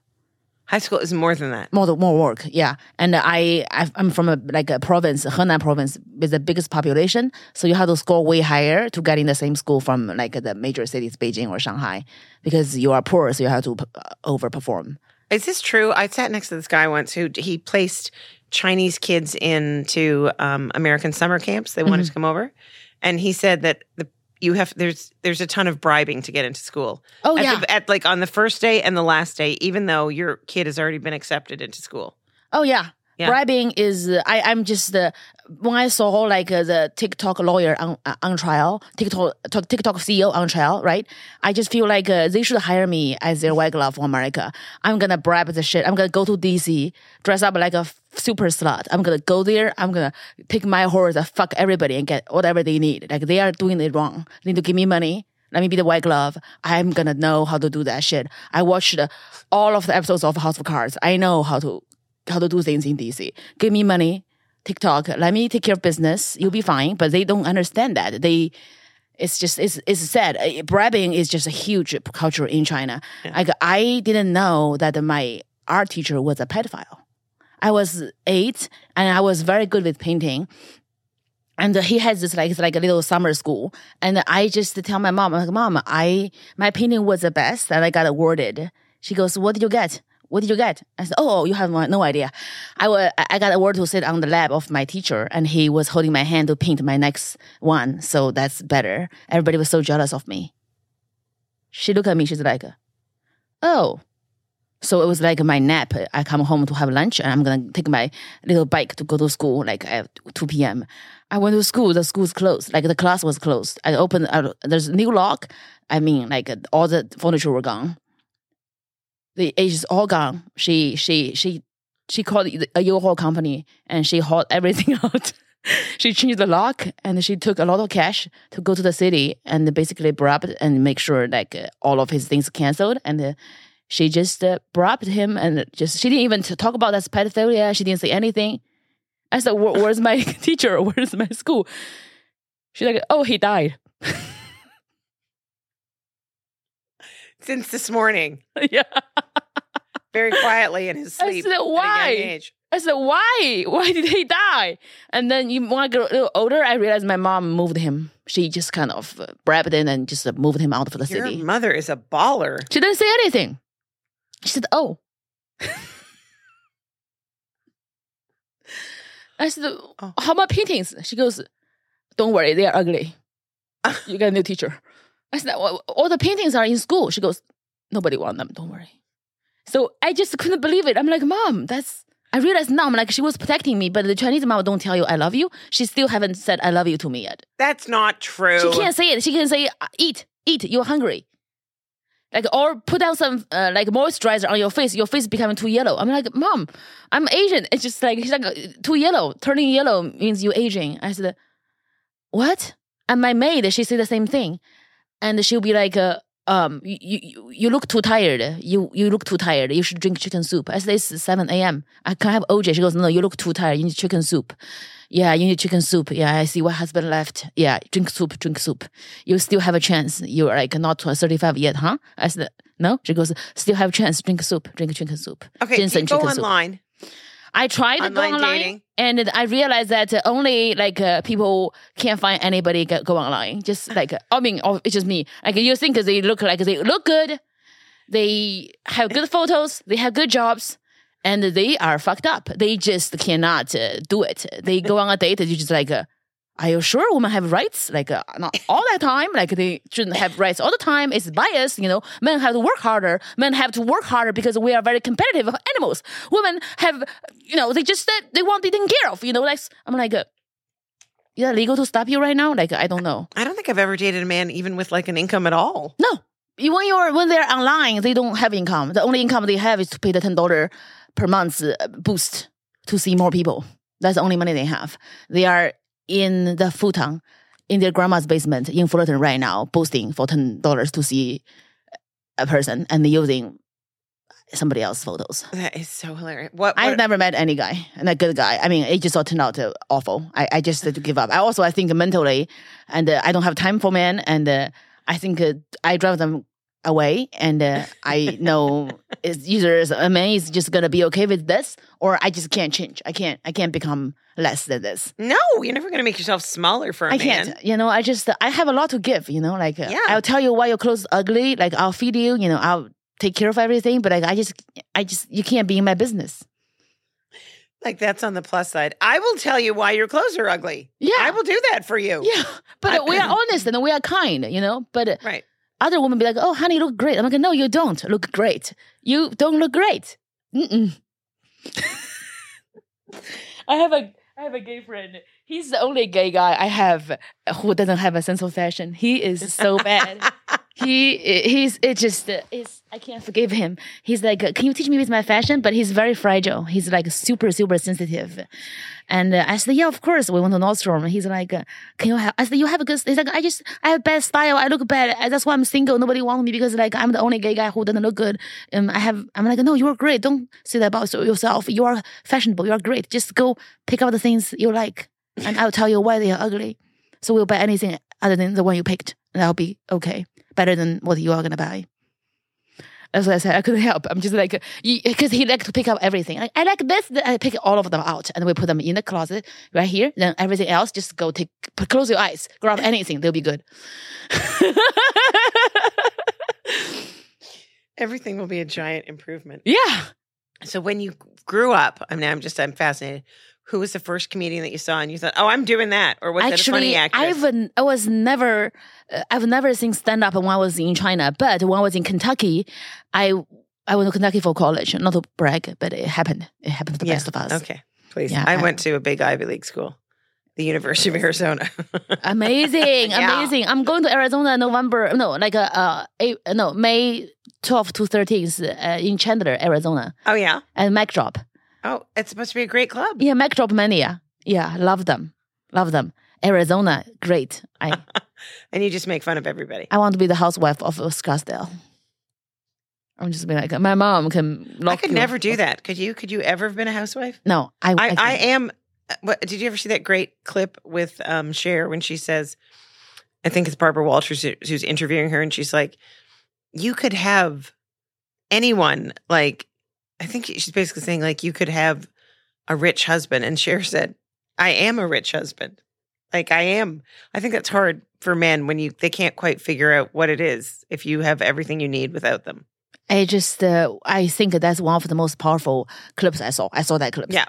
Speaker 2: High school is more than that.
Speaker 1: more more work yeah and i I- i'm from a like a province henan province with the biggest population so you have to score way higher to get in the same school from like the major cities beijing or shanghai because you are poor so you have to uh, overperform
Speaker 2: Is this true? I sat next to this guy once who he placed Chinese kids into um, American summer camps. They
Speaker 1: Mm-hmm.
Speaker 2: wanted to come over, and he said that the you have there's there's a ton of bribing to get into school.
Speaker 1: oh
Speaker 2: at,
Speaker 1: yeah
Speaker 2: the, at like on the first day and the last day, even though your kid has already been accepted into school.
Speaker 1: oh yeah
Speaker 2: Yeah.
Speaker 1: bribing is uh, I, i'm just when i saw like uh, the tiktok lawyer on, uh, on trial tiktok tiktok ceo on trial right i just feel like uh, they should hire me as their white glove for america i'm gonna bribe the shit i'm gonna go to dc dress up like a super slut i'm gonna go there i'm gonna take my horse and fuck everybody and get whatever they need like they are doing it wrong they need to give me money let me be the white glove. I'm gonna know how to do that shit. I watched uh, all of the episodes of House of Cards. I know how to how to do things in DC. Give me money, TikTok. Let me take care of business. You'll be fine. But they don't understand that. They, it's just it's it's sad. Uh, Bribing is just a huge culture in China. Like I didn't know that my art teacher was a pedophile. I was eight and I was very good with painting. And he has this like it's like a little summer school, and I just tell my mom, I'm like, Mom, I my painting was the best, and I got awarded. She goes, What did you get? What did you get? I said, Oh, you have no idea. I wa- I got awarded to sit on the lap of my teacher, and he was holding my hand to paint my next one. So that's better. Everybody was so jealous of me. She looked at me. She's like, Oh. So it was like my nap. I come home to have lunch, and I'm gonna take my little bike to go to school, like at 2 p.m. I went to school. The school's closed. Like the class was closed. I opened. Uh, there's a new lock. I mean, like all the furniture were gone. The is all gone. She she she she called a U-Haul company and she hauled everything out. she changed the lock and she took a lot of cash to go to the city and basically bribed and make sure like uh, all of his things canceled and. Uh, she just uh, bribed him and just she didn't even talk about that's pedophilia. She didn't say anything. I said, "Where- "Where's my teacher? Where's my school?" She's like, "Oh, he died."
Speaker 2: Since this morning,
Speaker 1: yeah.
Speaker 2: very quietly in his sleep.
Speaker 1: I said,
Speaker 2: at a young
Speaker 1: "Why?" I said, "Why? Why did he die?" And then you, when I got a little older, I realized my mom moved him. She just kind of uh, bribed him and just uh, moved him out of the
Speaker 2: Your
Speaker 1: city.
Speaker 2: mother is a baller.
Speaker 1: She didn't say anything. She said, "Oh." I said,
Speaker 2: Oh.
Speaker 1: How about paintings? She goes, Don't worry, they are ugly. you get a new teacher. I said, well, All the paintings are in school. She goes, Nobody want them, don't worry. So I just couldn't believe it. I'm like, Mom, that's. I realized now, I'm like, she was protecting me, but the Chinese mom don't tell you I love you. She still haven't said I love you to me yet.
Speaker 2: That's not true.
Speaker 1: She can't say it. She can say, "Uh, eat, eat, you're hungry. Like, or put down some, uh, like, moisturizer on your face. Your face becoming too yellow. I'm like, Mom, I'm Asian. It's just like, she's like, uh, too yellow. Turning yellow means you're aging. I said, what? And my maid, she said the same thing. And she'll be like, uh, um, you, you, you look too tired. You you look too tired. You should drink chicken soup. I said, it's 7 a.m. I can't have OJ. She goes, no, you look too tired. You need chicken soup. Yeah, you need chicken soup. Yeah, I see what husband left. Yeah, drink soup, drink soup. You still have a chance. You're like not 35 yet, huh? I said, no. She goes, still have a chance. Drink soup, drink chicken soup.
Speaker 2: Okay,
Speaker 1: Ginseng
Speaker 2: go
Speaker 1: chicken soup.
Speaker 2: Online.
Speaker 1: I tried to go
Speaker 2: Online
Speaker 1: online,
Speaker 2: dating?
Speaker 1: and I realized that only like uh, people can't find anybody go, go online. Just like I mean, oh, it's just me. Like you think they look like they look good, they have good photos, they have good jobs, and they are fucked up. They just cannot uh, do it. They go on a date, and you just like. Uh, are you sure women have rights? Like uh, not all the time. Like they shouldn't have rights all the time. It's bias. You know, men have to work harder. Men have to work harder because we are very competitive animals. Women have, you know, they just uh, they want taken care of. You know, like I'm like, uh, is that legal to stop you right now? Like I don't know.
Speaker 2: I don't think I've ever dated a man even with like an income at all.
Speaker 1: No, when you're when they're online, they don't have income. The only income they have is to pay the ten dollar per month uh, boost to see more people. That's the only money they have. They are in the futon in their grandma's basement in Fullerton right now, boosting for ten dollars to see a person and using somebody else's photos.
Speaker 2: That is so hilarious. What?
Speaker 1: I've never met any guy, and a good guy. I mean, it just all turned out uh, awful. I, I just had to give up. I also, I think mentally, and uh, I don't have time for men, and uh, I think uh, I drive them away, and uh, I know it's either a man is just gonna be okay with this, or I just can't change. I can't. I can't become less than this.
Speaker 2: no, you're never to make yourself smaller for a
Speaker 1: I
Speaker 2: man.
Speaker 1: can't. You know, I just I have a lot to give. You know, like uh,
Speaker 2: Yeah.
Speaker 1: I'll tell you why your clothes ugly. Like I'll feed you. You know, I'll take care of everything. But like I just, I just, you can't be in my business.
Speaker 2: Like that's on the plus side. I will tell you why your clothes are ugly.
Speaker 1: Yeah.
Speaker 2: I will do that for you.
Speaker 1: Yeah, but
Speaker 2: I-
Speaker 1: we are honest and we are kind, you know. But uh,
Speaker 2: Right.
Speaker 1: Other women be like, "Oh, honey, you look great." I'm like, "No, you don't look great. You don't look great." Mm-mm. I have a I have a gay friend. He's the only gay guy I have who doesn't have a sense of fashion. He is so bad. he he's it just is I can't forgive him. He's like, can you teach me with my fashion? But he's very fragile. He's like super super sensitive. And uh, I said, yeah, of course. We went to Nordstrom. He's like, can you have? I said, you have a good. He's like, I just I have bad style. I look bad. That's why I'm single. Nobody wants me because like I'm the only gay guy who doesn't look good. Um, I have. I'm like, no, you are great. Don't say that about yourself. You are fashionable. You are great. Just go pick out the things you like, and I'll tell you why they are ugly. So we'll buy anything other than the one you picked, and I'll be okay. Better than what you are gonna buy. That's what I said. I couldn't help. I'm just like, because he liked to pick up everything. Like, I like this. I pick all of them out and we put them in the closet right here. Then everything else, just go take, put, close your eyes, grab anything. They'll be good.
Speaker 2: Everything will be a giant improvement.
Speaker 1: yeah.
Speaker 2: So when you grew up, I mean, I'm just I'm fascinated. Who was the first comedian that you saw and you thought, oh, I'm doing that, or was it a funny
Speaker 1: Actually,
Speaker 2: actress?
Speaker 1: I was never, uh, I've never seen stand up when I was in China, but when I was in Kentucky, I I went to Kentucky for college. Not to brag, but it happened. It happened to the
Speaker 2: Yeah,
Speaker 1: best of us.
Speaker 2: Okay, please.
Speaker 1: Yeah,
Speaker 2: I
Speaker 1: I-
Speaker 2: went to a big Ivy League school, the University of Arizona.
Speaker 1: Amazing,
Speaker 2: Yeah.
Speaker 1: amazing. I'm going to Arizona November, no, like uh, uh eight, no, May 12th to 13th uh, in Chandler, Arizona,
Speaker 2: oh yeah.
Speaker 1: and Mic Drop.
Speaker 2: Oh, it's supposed to be a great club.
Speaker 1: Yeah, Mic Drop Mania. Yeah, love them, love them. Arizona, great. I
Speaker 2: And you just make fun of everybody.
Speaker 1: I want to be the housewife of Scottsdale. I'm just be like, my mom can.
Speaker 2: I could never
Speaker 1: up.
Speaker 2: do that. Could you? Could you ever have been a housewife?
Speaker 1: No, I.
Speaker 2: I, I
Speaker 1: can't.
Speaker 2: am. uh, What did you ever see that great clip with um, Cher when she says, I think it's Barbara Walters who's interviewing her, and she's like, "You could have anyone." Like, I think she's basically saying like you could have a rich husband, and Cher said, "I am a rich husband." Like I am. I think that's hard for men when you they can't quite figure out what it is if you have everything you need without them.
Speaker 1: I just uh, I think that's one of the most powerful clips I saw. I saw that clip.
Speaker 2: Yeah.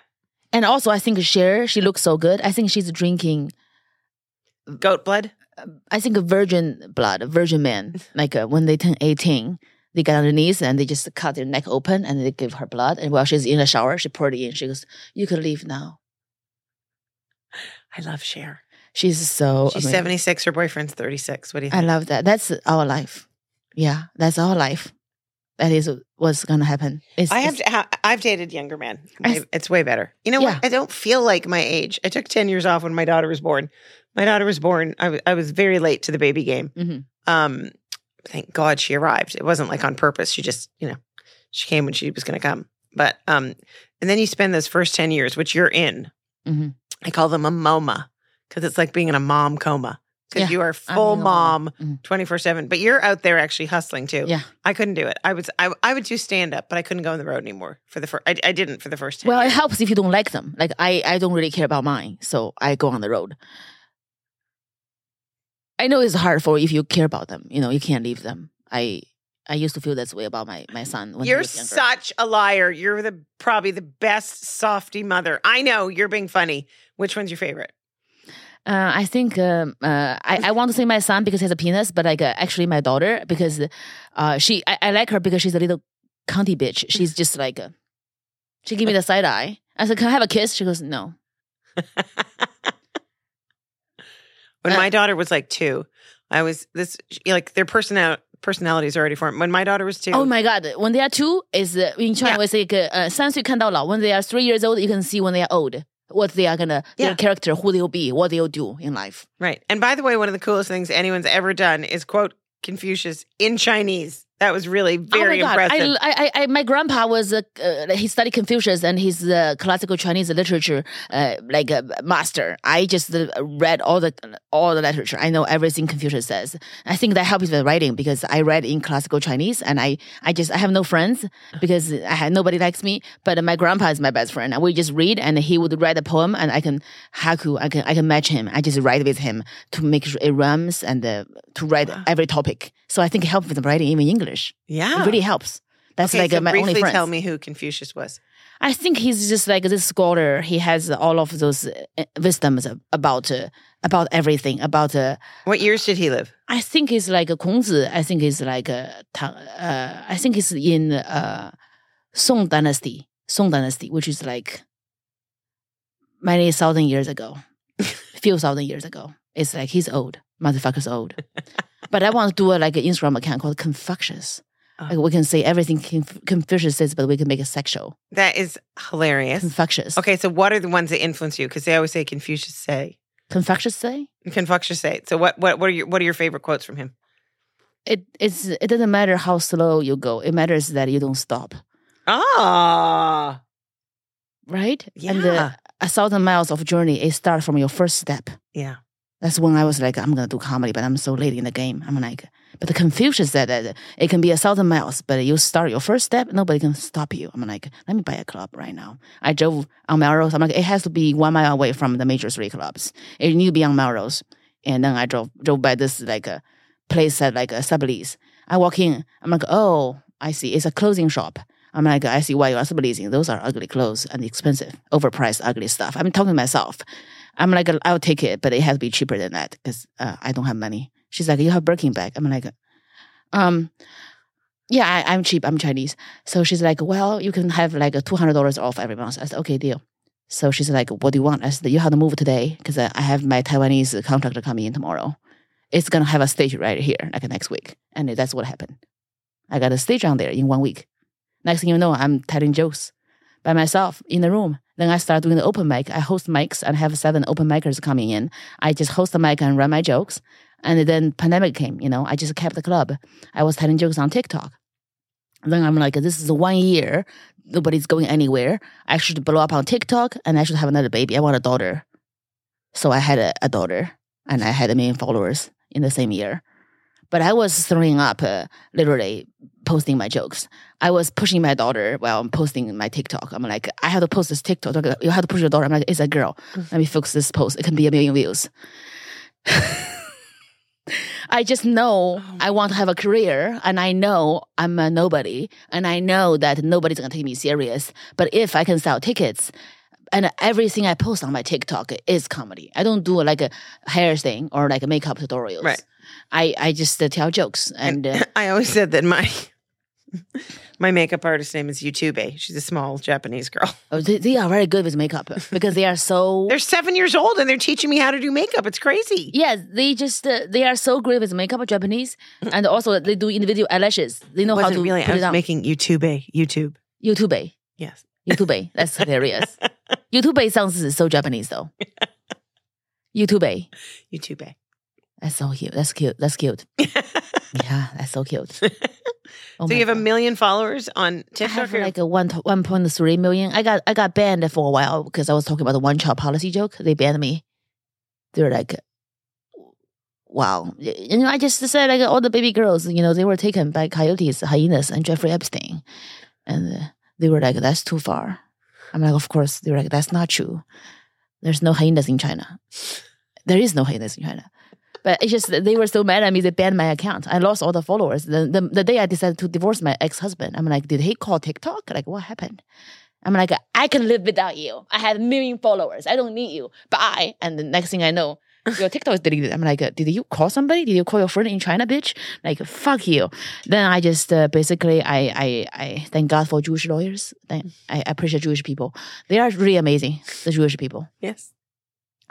Speaker 1: And also I think Cher, she looks so good. I think she's drinking
Speaker 2: Goat blood.
Speaker 1: I think a virgin blood, a virgin man. Like uh, when they turn 18, they get on their knees and they just cut their neck open and they give her blood. And while she's in the shower, she poured it in. She goes, You can leave now.
Speaker 2: I love Cher.
Speaker 1: She's so
Speaker 2: She's
Speaker 1: amazing.
Speaker 2: 76. Her boyfriend's 36. What do you think?
Speaker 1: I love that. That's our life. Yeah, that's our life. That is what's gonna happen. It's,
Speaker 2: I have to, I've dated younger men.
Speaker 1: I
Speaker 2: It's way better. You know
Speaker 1: Yeah.
Speaker 2: what? I don't feel like my age. I took 10 years off when my daughter was born. My daughter was born. I was I was very late to the baby game.
Speaker 1: Mhm.
Speaker 2: Um, thank God she arrived. It wasn't like on purpose. She just, you know, she came when she was going to come. But um, and then you spend those first 10 years, which you're in.
Speaker 1: Mhm.
Speaker 2: I call them a MOMA because it's like being in a mom coma because
Speaker 1: Yeah,
Speaker 2: you are full mom
Speaker 1: Mhm.
Speaker 2: 24 7. But you're out there actually hustling too.
Speaker 1: Yeah.
Speaker 2: I couldn't do it. I was I, I would do stand up, but I couldn't go on the road anymore for the first. I, I didn't for the first 10
Speaker 1: Well, it helps if you don't like them. Like I, I don't really care about mine, so I go on the road. I know it's hard for if you care about them. You know, you can't leave them. I, I used to feel this way about my my son when
Speaker 2: You're
Speaker 1: was
Speaker 2: such a liar. You're the probably the best softy mother. I know you're being funny. Which one's your favorite?
Speaker 1: Uh, I think um, uh, I, I want to say my son because he has a penis, but like uh, actually my daughter because uh, she I, I like her because she's a little cunty bitch. She's just like uh, she gave me the side eye. I said, "Can I have a kiss?" She goes, "No."
Speaker 2: When
Speaker 1: Uh,
Speaker 2: my daughter was like two, I was this like their personal personalities are already formed. When my daughter was two,
Speaker 1: Oh my god! When they are two, is uh, in China
Speaker 2: Yeah.
Speaker 1: we say 个呃三岁看到老. When they are three years old, you can see when they are old what they are gonna
Speaker 2: Yeah.
Speaker 1: their character, who they'll be, what they'll do in life.
Speaker 2: right? And by the way, one of the coolest things anyone's ever done is quote Confucius in Chinese. That was really very
Speaker 1: oh my god!
Speaker 2: impressive.
Speaker 1: I, I, I, my grandpa was uh, uh, he studied Confucius and he's uh, classical Chinese literature uh, like a master. I just uh, read all the all the literature. I know everything Confucius says. I think that helps with writing because I read in classical Chinese and I I just I have no friends because I had nobody likes me. But my grandpa is my best friend. And we just read and he would write a poem and I can haku I can I can match him. I just write with him to make sure it rhymes and uh, to write
Speaker 2: Wow.
Speaker 1: every topic. So I think it helps with writing even English.
Speaker 2: yeah,
Speaker 1: It really helps. That's
Speaker 2: okay,
Speaker 1: like
Speaker 2: so
Speaker 1: uh, my
Speaker 2: briefly
Speaker 1: only friend.
Speaker 2: tell me who Confucius was.
Speaker 1: I think he's just like this scholar. He has all of those uh, wisdoms about uh, about everything. About uh,
Speaker 2: What years did he live?
Speaker 1: I think he's like a Kongzi. I think he's like a Tang. Uh, I think he's in uh, Song Dynasty. Song Dynasty, which is like many thousand years ago, few thousand years ago. It's like he's old. Motherfucker's old. but I want to do a, like an Instagram account called Confucius.
Speaker 2: Oh.
Speaker 1: Like we can say everything Conf- Confucius says, but we can make it sexual.
Speaker 2: That is hilarious.
Speaker 1: Confucius.
Speaker 2: Okay, so what are the ones that influence you? Because they always say Confucius say,
Speaker 1: Confucius say
Speaker 2: Confucius say. So what? What? What are your What are your favorite quotes from him?
Speaker 1: it. It's it doesn't matter how slow you go. It matters that you don't stop.
Speaker 2: Ah,
Speaker 1: Right. And
Speaker 2: Yeah.
Speaker 1: the, a thousand miles of journey it starts from your first step.
Speaker 2: yeah.
Speaker 1: That's when I was like, I'm gonna do comedy, but I'm so late in the game. I'm like, but the Confucius said that it can be a thousand miles, but you start your first step, nobody can stop you. I'm like, let me buy a club right now. I drove on Melrose. I'm like, it has to be one mile away from the major three clubs. It need to be on Melrose. And then I drove drove by this like a place that like uh, a sublease. I walk in. I'm like, oh, I see. It's a clothing shop. I'm like, I see why you are subleasing. Those are ugly clothes and expensive, overpriced, ugly stuff. I'm talking to myself. I'm like, I'll take it, but it has to be cheaper than that because uh, I don't have money. She's like, you have Birkin bag. I'm like, um, yeah, I, I'm cheap. I'm Chinese. So she's like, well, you can have like a $200 off every month. I said, okay, deal. So she's like, what do you want? I said, you have to move today because I I have my Taiwanese contractor coming in tomorrow. It's going to have a stage right here, like next week. And that's what happened. I got a stage on there in one week. Next thing you know, I'm telling jokes by myself in the room. Then I start doing the open mic. I host mics and have seven open micers coming in. I just host the mic and run my jokes. And then pandemic came, you know, I just kept the club. I was telling jokes on TikTok. Then I'm like, this is one year. Nobody's going anywhere. I should blow up on TikTok and I should have another baby. I want a daughter. So I had a, a daughter and I had a million followers in the same year. But I was throwing up, uh, literally posting my jokes. I was pushing my daughter while I'm posting my TikTok. I'm like, I have to post this TikTok. You have to push your daughter. I'm like, it's a girl. Let me focus this post. It can be a million views. I just know
Speaker 2: Oh
Speaker 1: I want to have a career and I know I'm a nobody and I know that nobody's going to take me serious. But if I can sell tickets and everything I post on my TikTok is comedy. I don't do like a hair thing or like a makeup tutorials.
Speaker 2: Right.
Speaker 1: I, I just uh, tell jokes and, uh,
Speaker 2: I always said that my my makeup artist name is Yutube. She's a small Japanese girl.
Speaker 1: oh, they, they are very good with makeup because they are so
Speaker 2: They're seven years old and they're teaching me how to do makeup. It's crazy.
Speaker 1: Yeah, they just uh, they are so great with makeup, Japanese, and also they do individual eyelashes. They know how to
Speaker 2: really. I was
Speaker 1: on.
Speaker 2: making YouTube. YouTube.
Speaker 1: YouTube,
Speaker 2: Yes.
Speaker 1: YouTube, that's hilarious. YouTube sounds so Japanese though. YouTube,
Speaker 2: YouTube.
Speaker 1: That's so cute. That's cute. That's cute. Yeah, that's so cute. Oh
Speaker 2: so you have a million followers on
Speaker 1: I
Speaker 2: TikTok.
Speaker 1: have like a one one point three million. I got I got banned for a while because I was talking about the one child policy joke. They banned me. They're like, wow. You know, I just said like all the baby girls, you know, they were taken by coyotes, hyenas, and Jeffrey Epstein, and they were like, that's too far. I'm like, of course. They were like, that's not true. There's no hyenas in China. There is no hyenas in China. But it's just they were so mad at me, they banned my account. I lost all the followers. The, the, the day I decided to divorce my ex husband, I'm like, did he call TikTok? Like, what happened? I'm like, I can live without you. I have a million followers. I don't need you. Bye. And the next thing I know, your TikTok is deleted. I'm like, did you call somebody? Did you call your friend in China, bitch? Like, fuck you. Then I just uh, basically, I, I, I thank God for Jewish lawyers. Thank, I appreciate Jewish people. They are really amazing, the Jewish people.
Speaker 2: yes.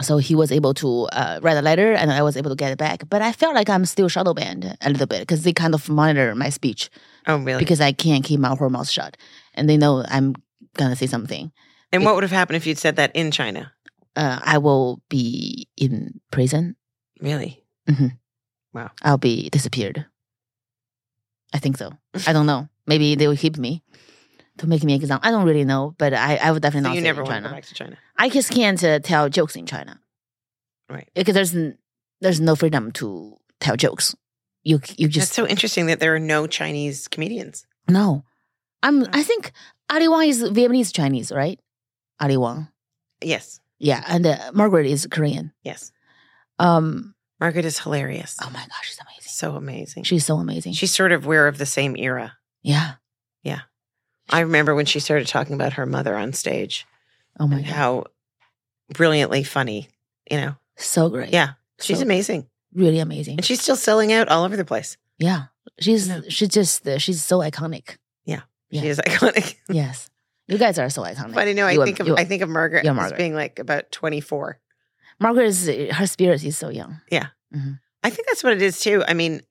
Speaker 1: So he was able to uh, write a letter and I was able to get it back. But I felt like I'm still shadow banned a little bit because they kind of monitor my speech
Speaker 2: Oh, really?
Speaker 1: because I can't keep my whole mouth shut. And they know I'm going to say something.
Speaker 2: and what would have happened if you'd said that in China?
Speaker 1: Uh, I will be in prison.
Speaker 2: Really? Wow.
Speaker 1: I'll be disappeared. I think so. I don't know. Maybe they will keep me to make me example. I don't really know, but I, I would definitely
Speaker 2: So
Speaker 1: not
Speaker 2: you never want to go back to China.
Speaker 1: I just can't uh, tell jokes in China.
Speaker 2: Right.
Speaker 1: Because there's n- there's no freedom to tell jokes. You you just
Speaker 2: so interesting that there are no Chinese comedians.
Speaker 1: no. I'm. I think Ali Wong is Vietnamese Chinese, right? Ali Wong.
Speaker 2: Yes.
Speaker 1: Yeah, and uh, Margaret is Korean.
Speaker 2: Yes.
Speaker 1: Um
Speaker 2: Margaret is hilarious.
Speaker 1: oh my gosh, she's amazing.
Speaker 2: So amazing.
Speaker 1: She's so amazing.
Speaker 2: She's sort of we're of the same era.
Speaker 1: yeah.
Speaker 2: I remember when she started talking about her mother on stage
Speaker 1: Oh my god.
Speaker 2: how brilliantly funny, you know.
Speaker 1: So great.
Speaker 2: Yeah. She's
Speaker 1: So-
Speaker 2: amazing.
Speaker 1: Really amazing.
Speaker 2: And she's still selling out all over the place.
Speaker 1: Yeah. She's
Speaker 2: No.
Speaker 1: she's just uh, she's so iconic. Yeah.
Speaker 2: She is iconic.
Speaker 1: Yes. You guys are so iconic.
Speaker 2: but I know I
Speaker 1: You are-
Speaker 2: think of I think of Margaret
Speaker 1: Margaret.
Speaker 2: being like about 24.
Speaker 1: Margaret is her spirit is so young. Yeah.
Speaker 2: I think that's what it is too. I mean,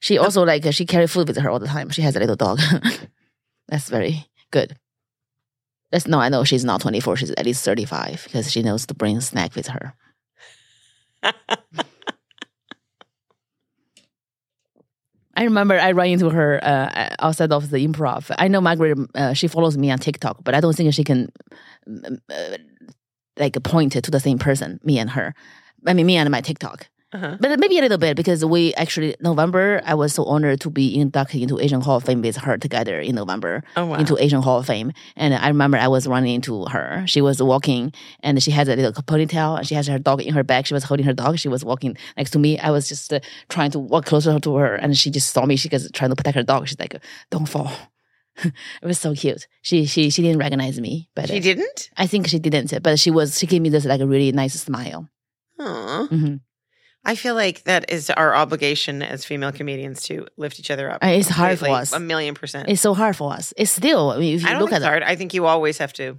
Speaker 1: She also like she carry food with her all the time. She has a little dog. That's very good. That's no, I know she's not 24. She's at least 35 because she knows to bring snack with her. I remember I ran into her uh, outside of the improv. I know Margaret. Uh, she follows me on TikTok, but I don't think she can mm, uh, like point to the same person. Me and her. I mean, me and my TikTok.
Speaker 2: Uh-huh.
Speaker 1: But maybe a little bit because we actually November I was so honored to be inducted into Asian Hall of Fame with her together in November
Speaker 2: oh wow.
Speaker 1: into Asian Hall of Fame. And I remember I was running into her. She was walking and she has a little ponytail and she has her dog in her back. She was holding her dog. She was walking next to me. I was just uh, trying to walk closer to her and she just saw me. She was trying to protect her dog. She's like, "Don't fall." it was so cute. She she she didn't recognize me, but
Speaker 2: she didn't?
Speaker 1: I think she didn't. But she was she gave me this like a really nice smile.
Speaker 2: Aw.
Speaker 1: hmm
Speaker 2: I feel like that is our obligation as female comedians to lift each other up.
Speaker 1: Uh, It's hard for us.
Speaker 2: A million percent.
Speaker 1: It's so hard for us. It's still, I mean, if you look
Speaker 2: think
Speaker 1: at it,
Speaker 2: hard. I think you always have to.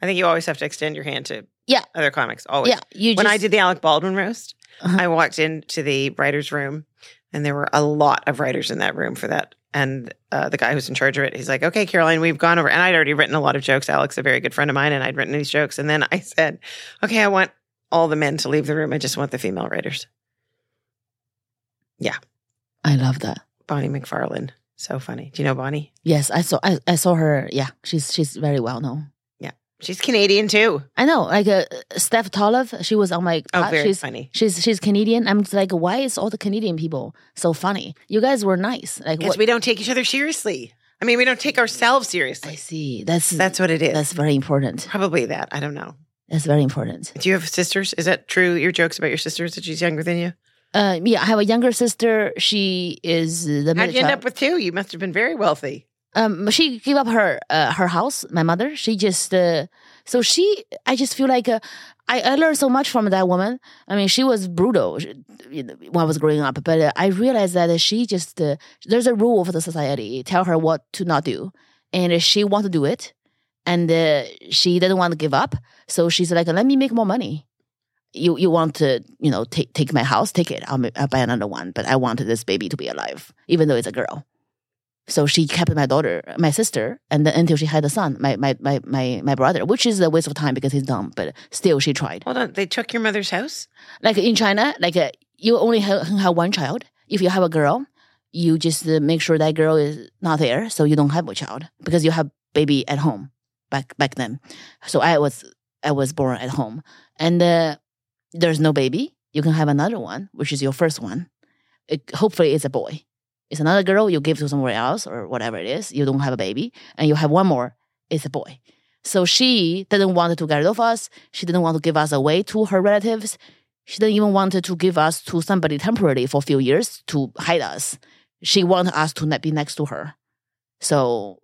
Speaker 2: I think you always have to extend your hand to
Speaker 1: Yeah.
Speaker 2: other comics. Always.
Speaker 1: yeah, you
Speaker 2: when
Speaker 1: just,
Speaker 2: I did the Alec Baldwin roast,
Speaker 1: Uh-huh.
Speaker 2: I walked into the writers' room, and there were a lot of writers in that room for that. And uh, the guy who's in charge of it, he's like, "Okay, Caroline, we've gone over." And I'd already written a lot of jokes. Alex, a very good friend of mine, and I'd written these jokes. And then I said, "Okay, I want all the men to leave the room. I just want the female writers." Yeah.
Speaker 1: I love that.
Speaker 2: Bonnie McFarlane, so funny. Do you know Bonnie?
Speaker 1: Yes, I saw, I, I saw her. Yeah, she's she's very well known. Yeah.
Speaker 2: She's Canadian too.
Speaker 1: I know, like uh, Steph Tolev, she was on my.
Speaker 2: Oh, very
Speaker 1: she's
Speaker 2: funny.
Speaker 1: she's she's Canadian. I'm just like, why is all the Canadian people so funny? You guys were nice. Like
Speaker 2: Because we don't take each other seriously. I mean, we don't take ourselves seriously.
Speaker 1: I see. That's
Speaker 2: That's what it is.
Speaker 1: that's very important.
Speaker 2: Probably that. I don't know.
Speaker 1: That's very important.
Speaker 2: Do you have sisters? Is that true? Your jokes about your sisters that she's younger than you?
Speaker 1: Uh, yeah, I have a younger sister. She is the
Speaker 2: How'd you end
Speaker 1: child.
Speaker 2: up with two? You must have been very wealthy.
Speaker 1: um she gave up her uh, her house my mother she just uh, so she i just feel like uh, I, I learned so much from that woman i mean she was brutal she- you know, when i was growing up but uh, i realized that she just uh, there's a rule for the society tell her what to not do and if she want to do it and uh, she didn't want to give up so she's like let me make more money you you want to you know take take my house take it I'll, I'll buy another one but i wanted this baby to be alive even though it's a girl so she kept my daughter, my sister, and then until she had a son, my my my my, my brother, which is a waste of time because he's dumb. But still, she tried.
Speaker 2: Hold on. They took your mother's house?
Speaker 1: Like in China, like uh, you only have, have one child. If you have a girl, you just uh, make sure that girl is not there, so you don't have a child because you have baby at home back back then. So I was I was born at home, and uh, there's no baby. You can have another one, which is your first one. It, hopefully, it's a boy. It's another girl you give to somewhere else or whatever it is. You don't have a baby, and you have one more. It's a boy. So she didn't want to get rid of us. She didn't want to give us away to her relatives. She didn't even want to give us to somebody temporarily for a few years to hide us. She wanted us to be next to her. So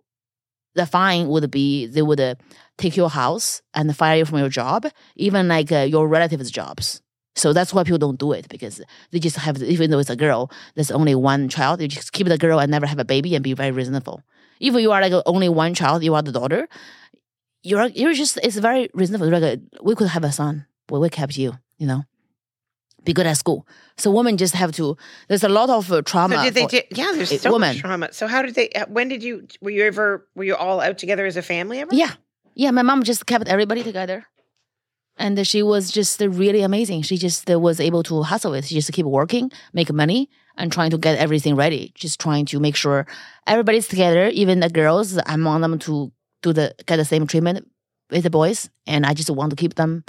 Speaker 1: the fine would be they would uh, take your house and fire you from your job, even like uh, your relatives' jobs. So that's why people don't do it because they just have, even though it's a girl, there's only one child. You just keep the girl and never have a baby and be very reasonable. If you are like only one child, you are the daughter. You're you're just it's very reasonable. Like uh, we could have a son, but we kept you. You know, be good at school. So women just have to. There's a lot of uh, trauma.
Speaker 2: So did they do, yeah, there's so
Speaker 1: woman.
Speaker 2: much trauma. So how did they uh, when did you were you ever were you all out together as a family ever?
Speaker 1: Yeah. Yeah. My mom just kept everybody together. And she was just really amazing. She just uh, was able to hustle it. She just keep working, make money, and trying to get everything ready. Just trying to make sure everybody's together, even the girls. I want them to do the get the same treatment with the boys, and I just want to keep them.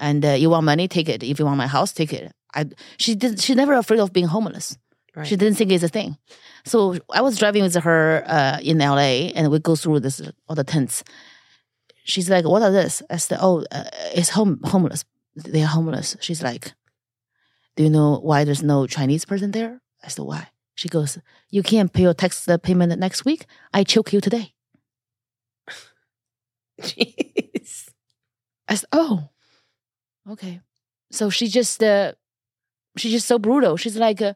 Speaker 1: And uh, you want money, take it. If you want my house, take it. I she did. She never afraid of being homeless.
Speaker 2: Right.
Speaker 1: She didn't think it's a thing. So I was driving with her uh, in LA, and we go through this all the tents. She's like, "What are this?" I said, "Oh, uh, it's home homeless. They are homeless." She's like, "Do you know why there's no Chinese person there?" I said, "Why?" She goes, "You can't pay your tax uh, payment next week. I choke you today."
Speaker 2: Jeez.
Speaker 1: I said, "Oh, okay." So she just, uh, she's just so brutal. She's like, uh,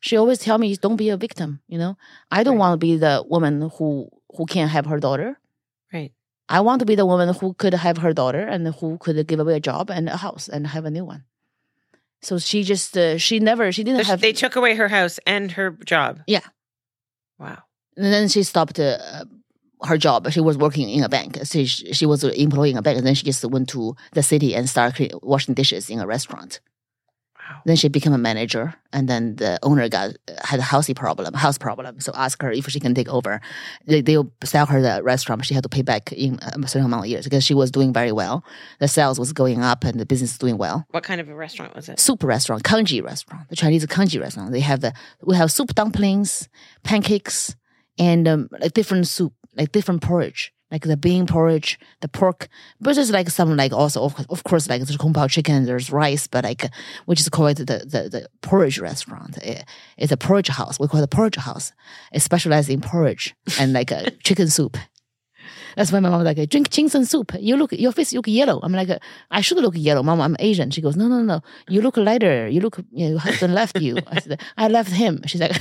Speaker 1: she always tell me, "Don't be a victim." You know, I don't
Speaker 2: Right.
Speaker 1: want to be the woman who who can't have her daughter.
Speaker 2: Right.
Speaker 1: I want to be the woman who could have her daughter and who could give away a job and a house and have a new one. So she just, uh, she never, she didn't
Speaker 2: sh-
Speaker 1: have.
Speaker 2: they took away her house and her job.
Speaker 1: Yeah.
Speaker 2: Wow.
Speaker 1: and then she stopped uh, her job. She was working in a bank. She, she was an employee in a bank. And then she just went to the city and started washing dishes in a restaurant.
Speaker 2: Wow.
Speaker 1: Then she became a manager, and then the owner got had a housing problem, house problem. So asked her if she can take over. They they'll sell her the restaurant. She had to pay back in a certain amount of years because she was doing very well. The sales was going up, and the business is doing well.
Speaker 2: What kind of a restaurant was it?
Speaker 1: Soup restaurant, congee restaurant, the Chinese congee restaurant. They have the we have soup dumplings, pancakes, and um, like different soup, like different porridge. Like the bean porridge, the pork, but there's like some like also of, of course like there's kung pao chicken, there's rice, but like uh, we just call it the the, the porridge restaurant. It- it's a porridge house. We call it a porridge house. It specializes in porridge and like a chicken soup. That's why my mom was like, drink ginseng soup. You look, your face look yellow. I'm like, I should look yellow, mom. I'm Asian. She goes, no, no, no. You look lighter. You look, you know, your husband left you. I said, I left him. She's like,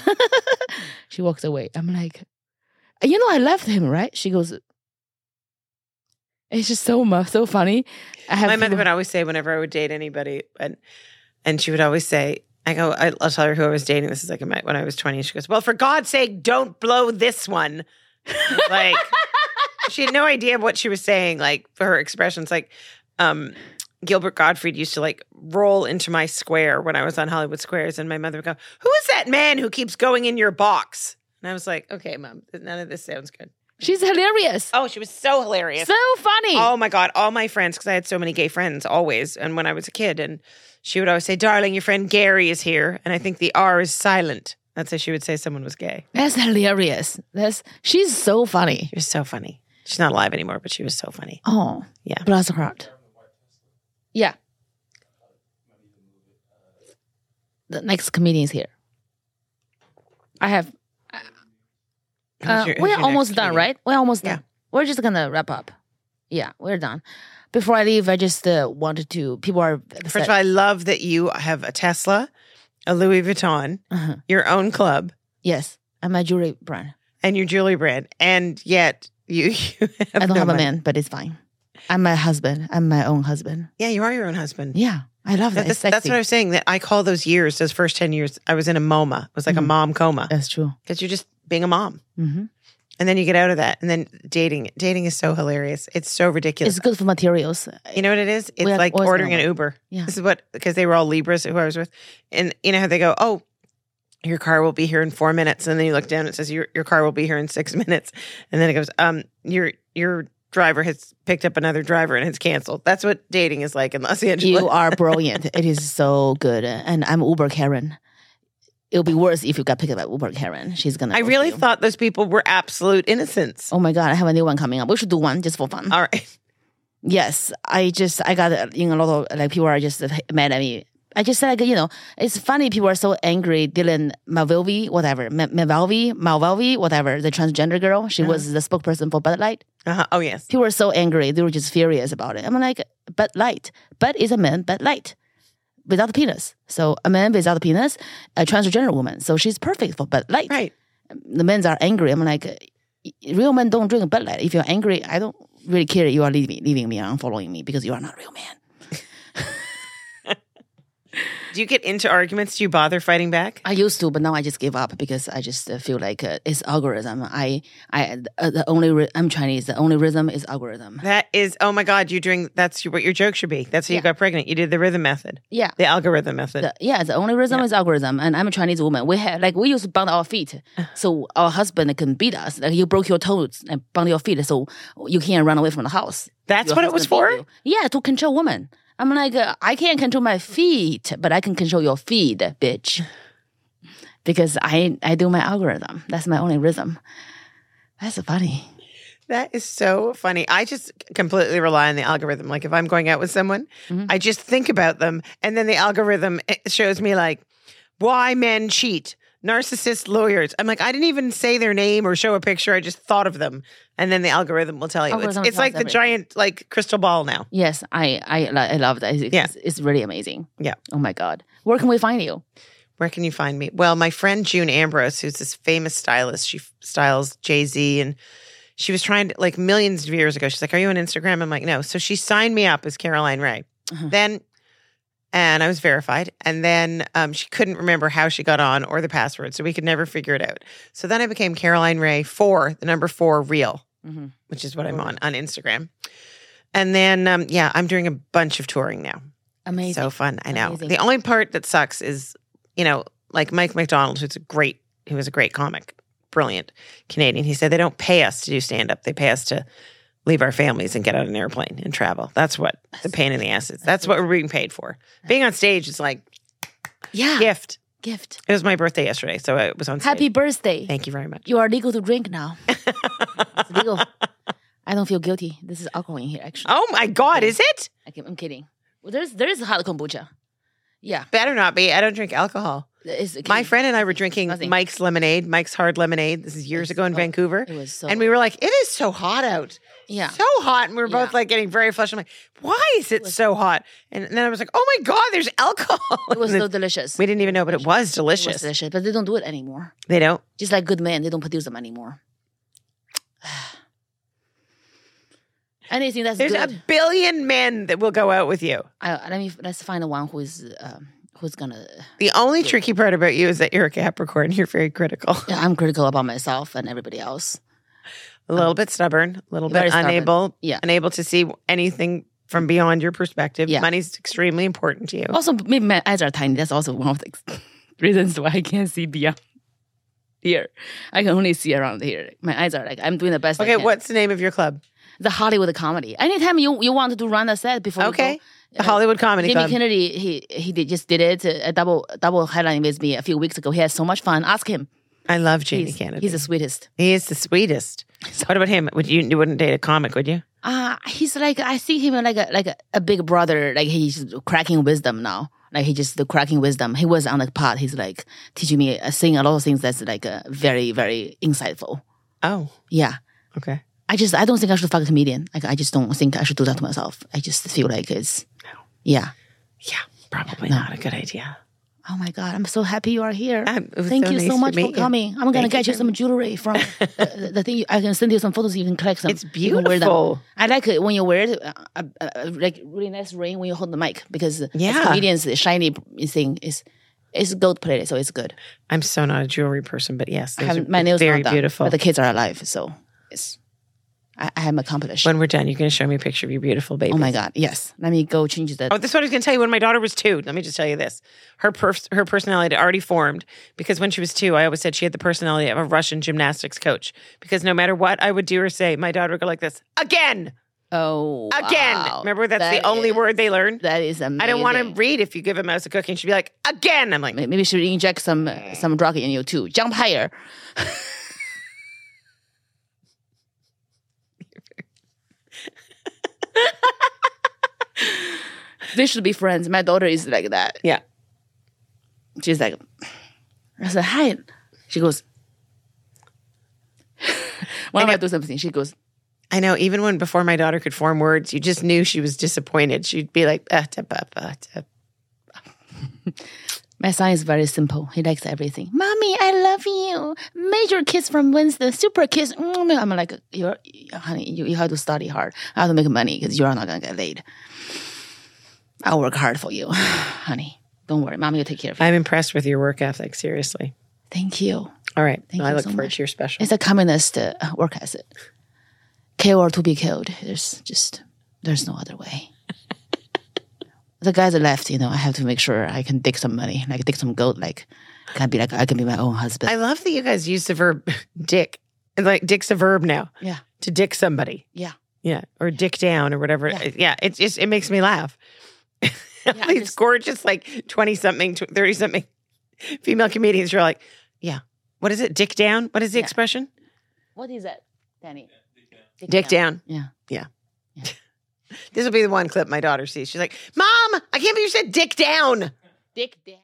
Speaker 1: she walks away. I'm like, you know, I left him, right? She goes, it's just so mu- so funny. I have
Speaker 2: My mother
Speaker 1: people-
Speaker 2: would always say whenever I would date anybody, and and she would always say, "I go, I, I'll tell her who I was dating. This is like when I was twenty. She goes, "Well, for God's sake, don't blow this one." like she had no idea what she was saying. Like for her expressions, like um, Gilbert Gottfried used to like roll into my square when I was on Hollywood Squares, and my mother would go, "Who is that man who keeps going in your box?" And I was like, "Okay, mom, none of this sounds good."
Speaker 1: She's hilarious.
Speaker 2: Oh, she was so hilarious.
Speaker 1: So funny.
Speaker 2: Oh my God. All my friends, because I had so many gay friends always. And when I was a kid, and she would always say, Darling, your friend Gary is here. And I think the R is silent. That's how she would say someone was gay.
Speaker 1: That's hilarious. That's she's so funny.
Speaker 2: She was so funny. She's not alive anymore, but she was so funny.
Speaker 1: Oh,
Speaker 2: Yeah.
Speaker 1: bless her heart. Yeah. the next comedian is here. I have. Uh,
Speaker 2: your-
Speaker 1: we're almost done, right? We're almost
Speaker 2: Yeah.
Speaker 1: done. We're just gonna wrap up. Yeah, we're done. Before I leave, I just uh, wanted to. People are
Speaker 2: First of all, I love that you have a Tesla, a Louis Vuitton,
Speaker 1: uh
Speaker 2: your own club,
Speaker 1: yes, I'm a jewelry brand.
Speaker 2: and your jewelry brand, and yet you, you have
Speaker 1: I don't
Speaker 2: no
Speaker 1: have
Speaker 2: money.
Speaker 1: a man, but it's fine. I'm my husband. I'm my own husband.
Speaker 2: Yeah, you are your own husband.
Speaker 1: Yeah, I love that.
Speaker 2: That's, that's what I was saying. That I call those years, those first ten years, I was in a MoMA. It was like a
Speaker 1: Mhm.
Speaker 2: mom coma
Speaker 1: That's true.
Speaker 2: because you're just being a mom,
Speaker 1: hmm
Speaker 2: and then you get out of that, and then dating. Dating is so hilarious. It's so ridiculous.
Speaker 1: It's good for materials.
Speaker 2: You know what it is? It's like ordering an. Uber.
Speaker 1: Yeah.
Speaker 2: This is what because they were all Libras who I was with, and you know how they go, oh. Your car will be here in four minutes, and then you look down. and It says your your car will be here in six minutes, and then it goes, um, your your driver has picked up another driver and it's canceled. That's what dating is like in Los Angeles.
Speaker 1: You are brilliant. it is so good. And I'm Uber Karen. It'll be worse if you got picked up by Uber Karen. She's gonna.
Speaker 2: I really
Speaker 1: you.
Speaker 2: thought those people were absolute innocents.
Speaker 1: Oh my god! I have a new one coming up. We should do one just for fun.
Speaker 2: All right.
Speaker 1: Yes, I just I got you know a lot of like people are just mad at me. I just said like you know it's funny people are so angry. Dylan Malvolvi, whatever, Ma- Malvolvi, Malvolvi, whatever, the transgender girl. She was the spokesperson for Bud Light.
Speaker 2: Uh-huh. Oh yes.
Speaker 1: People were so angry. They were just furious about it. I'm like, Bud Light. Bud is a man, Bud Light. Without a penis. So a man without a penis, a transgender woman. So she's perfect for Bud Light.
Speaker 2: Right.
Speaker 1: The men are angry. I'm like, real men don't drink Bud Light. If you're angry, I don't really care you are leaving, leaving me and unfollowing me because you are not a real man.
Speaker 2: Do you get into arguments? Do you bother fighting back?
Speaker 1: I used to, but now I just give up because I just uh, feel like uh, it's algorithm. I, I, uh, the only ri- I'm Chinese. The only rhythm is algorithm.
Speaker 2: That is, oh my God, you're doing, that's what your joke should be. That's how you got pregnant. You did the rhythm method,
Speaker 1: Yeah.
Speaker 2: the algorithm method.
Speaker 1: The, yeah, the only rhythm is algorithm, and I'm a Chinese woman. We have like we used to bond our feet, so our husband can beat us. Like you broke your toes and bound your feet, so you can't run away from the house.
Speaker 2: That's
Speaker 1: Your
Speaker 2: what it was for?
Speaker 1: you. Yeah, to control women. I'm like, I can't control my feet, but I can control your feet, bitch. Because I I do my algorithm. That's my only rhythm. That's funny.
Speaker 2: That is so funny. I just completely rely on the algorithm. Like if I'm going out with someone,
Speaker 1: Mhm.
Speaker 2: I just think about them, and then the algorithm eh, shows me like why men cheat, narcissist lawyers. I'm like, I didn't even say their name or show a picture. I just thought of them, and then the algorithm will tell you. It's,
Speaker 1: Algorithm
Speaker 2: it's like the
Speaker 1: everything.
Speaker 2: giant like crystal ball now.
Speaker 1: Yes, I I I love that. It's,
Speaker 2: Yeah.
Speaker 1: it's, really amazing.
Speaker 2: Yeah.
Speaker 1: Oh my god, where can we find you?
Speaker 2: Where can you find me? Well, my friend June Ambrose, who's this famous stylist, she styles Jay Z, and she was trying to like millions of years ago. She's like, "Are you on Instagram?" I'm like, "No." So she signed me up as Caroline Rhea.
Speaker 1: Uh-huh.
Speaker 2: Then, and I was verified, and then um, she couldn't remember how she got on or the password, so we could never figure it out. So then I became Caroline Rhea four, the number four real,
Speaker 1: hmm
Speaker 2: which is what I'm on on Instagram. And then, um, yeah, I'm doing a bunch of touring now.
Speaker 1: Amazing.
Speaker 2: So fun. I know.
Speaker 1: Amazing.
Speaker 2: The only part that sucks is, you know, like Mike MacDonald, who's a great, who was a great comic, brilliant Canadian. He said they don't pay us to do stand up. They pay us to leave our families and get on an airplane and travel. That's what the pain in the ass is. That's what we're being paid for. Being on stage is like
Speaker 1: yeah,
Speaker 2: gift.
Speaker 1: gift.
Speaker 2: It was my birthday yesterday, so I was on stage.
Speaker 1: Happy birthday.
Speaker 2: Thank you very much.
Speaker 1: You are legal to drink now. It's legal. I don't feel guilty. This is alcohol in here, actually.
Speaker 2: oh my God, is it?
Speaker 1: I I'm kidding. Well, there's there is hot kombucha. Yeah,
Speaker 2: Better not be. I don't drink alcohol.
Speaker 1: it's
Speaker 2: My friend and I were drinking
Speaker 1: Nothing.
Speaker 2: Mike's lemonade, Mike's hard lemonade. This is years ago in
Speaker 1: so-
Speaker 2: Vancouver.
Speaker 1: It was so.
Speaker 2: and we were like, it is so hot out.
Speaker 1: Yeah.
Speaker 2: So hot. And we were both
Speaker 1: Yeah.
Speaker 2: like getting very flushed. I'm like, why is it so hot? And then I was like, oh my God, there's alcohol.
Speaker 1: It was so delicious.
Speaker 2: we didn't even know, but it was
Speaker 1: It
Speaker 2: delicious.
Speaker 1: was delicious, but they don't do it anymore.
Speaker 2: They don't.
Speaker 1: Just like good men, they don't produce them anymore. Anything that's
Speaker 2: There's
Speaker 1: good.
Speaker 2: a billion men that will go out with you.
Speaker 1: I, let me let's find the one who is um, who's gonna.
Speaker 2: The only tricky part about you is that you're a Capricorn. You're very critical,
Speaker 1: Yeah, I'm critical about myself and everybody else.
Speaker 2: A little um, bit stubborn, a little bit
Speaker 1: stubborn.
Speaker 2: unable,
Speaker 1: Yeah.
Speaker 2: unable to see anything from beyond your perspective.
Speaker 1: Yeah.
Speaker 2: Money's extremely important to you.
Speaker 1: Also, maybe my eyes are tiny. That's also one of the reasons why I can't see beyond here. I can only see around here. My eyes are like I'm doing the best.
Speaker 2: Okay, what's the name of your club?
Speaker 1: the Hollywood comedy? Anytime you you wanted to run a set before.
Speaker 2: Okay,
Speaker 1: go,
Speaker 2: the Hollywood uh, Comedy
Speaker 1: Jimmy
Speaker 2: Club.
Speaker 1: Kennedy, he he did, just did it uh, a double double headline with me a few weeks ago. He had so much fun. Ask him.
Speaker 2: I love Jamie
Speaker 1: He's,
Speaker 2: Kennedy.
Speaker 1: he's the sweetest.
Speaker 2: he is the sweetest. So what about him? Would you you wouldn't date a comic, would you?
Speaker 1: Uh he's like I see him like a like a, a big brother. Like he's cracking wisdom now. Like he just the cracking wisdom. He was on the pod. He's like teaching me, uh, saying a lot of things that's like uh, very, very insightful.
Speaker 2: Oh,
Speaker 1: Yeah.
Speaker 2: okay.
Speaker 1: I just I don't think I should fuck a comedian. Like I just don't think I should do that to myself. I just feel like it's yeah.
Speaker 2: Yeah, probably
Speaker 1: No.
Speaker 2: not a good idea.
Speaker 1: Oh my god, I'm so happy you are here. Thank
Speaker 2: so
Speaker 1: you
Speaker 2: nice
Speaker 1: so much for
Speaker 2: you.
Speaker 1: coming. I'm gonna get you some jewelry from uh, the, the thing. I can send you some photos. You can collect some.
Speaker 2: It's
Speaker 1: You can wear them.
Speaker 2: beautiful.
Speaker 1: I like it when you wear it, uh, uh, uh, like really nice ring when you hold the mic because
Speaker 2: Yeah.
Speaker 1: comedians, the shiny thing is is gold plated, so it's good.
Speaker 2: I'm so not a jewelry person, but yes,
Speaker 1: I
Speaker 2: those
Speaker 1: have
Speaker 2: are
Speaker 1: my nails
Speaker 2: very
Speaker 1: not done,
Speaker 2: beautiful.
Speaker 1: but the kids are alive, so it's I, I am accomplished.
Speaker 2: when we're done, you're going to show me a picture of your beautiful baby.
Speaker 1: oh my god, yes. Let me go change the.
Speaker 2: Oh, this is what I was going to tell you. When my daughter was two, let me just tell you this: her pers- her personality had already formed because when she was two, I always said she had the personality of a Russian gymnastics coach. Because no matter what I would do or say, my daughter would go like this again,
Speaker 1: oh
Speaker 2: again.
Speaker 1: wow.
Speaker 2: Remember, that's
Speaker 1: That
Speaker 2: the only
Speaker 1: is-
Speaker 2: word they learned.
Speaker 1: That is amazing.
Speaker 2: I don't want to read if you give a mouse a cookie. She'd be like, again. I'm like,
Speaker 1: Maybe she should inject some some drug in you too. Jump higher. they should be friends. My daughter is like that.
Speaker 2: yeah.
Speaker 1: She's like, I said, hi. She goes, when I do something, she goes,
Speaker 2: I know. Even when before my daughter could form words, you just knew she was disappointed. She'd be like, ah, ta, pa, pa, ta.
Speaker 1: my son is very simple. He likes everything. Mommy, I love you. Major kiss from Winston. Super kiss. I'm like, you're, honey, you, you have to study hard. I have to make money because you're not going to get laid. I'll work hard for you, honey. Don't worry. Mommy will take care of you.
Speaker 2: I'm impressed with your work ethic. Seriously.
Speaker 1: Thank you.
Speaker 2: All right.
Speaker 1: Thank
Speaker 2: I
Speaker 1: you
Speaker 2: look
Speaker 1: so
Speaker 2: forward
Speaker 1: much.
Speaker 2: to your special.
Speaker 1: It's a communist uh, work ethic. Kill or to be killed. There's just there's no other way. the guys that left, you know, I have to make sure I can dig some money, like dig some gold. Like, can I be like I can be my own husband?
Speaker 2: I love that you guys use the verb dick. And like dick's a verb now.
Speaker 1: yeah,
Speaker 2: To dick somebody.
Speaker 1: yeah.
Speaker 2: Yeah. Or dick down or whatever.
Speaker 1: Yeah.
Speaker 2: Yeah. it just it makes me laugh
Speaker 1: yeah,
Speaker 2: these
Speaker 1: just,
Speaker 2: gorgeous, like 20 something, 30 something female comedians, you're like, yeah, what is it? Dick down? What is the
Speaker 1: yeah.
Speaker 2: expression?
Speaker 1: What is it, Danny?
Speaker 2: Dick, Dick down. down. Yeah. Yeah.
Speaker 1: yeah.
Speaker 2: this will be the one clip my daughter sees. She's like, Mom, I can't believe you said dick down.
Speaker 1: Dick down.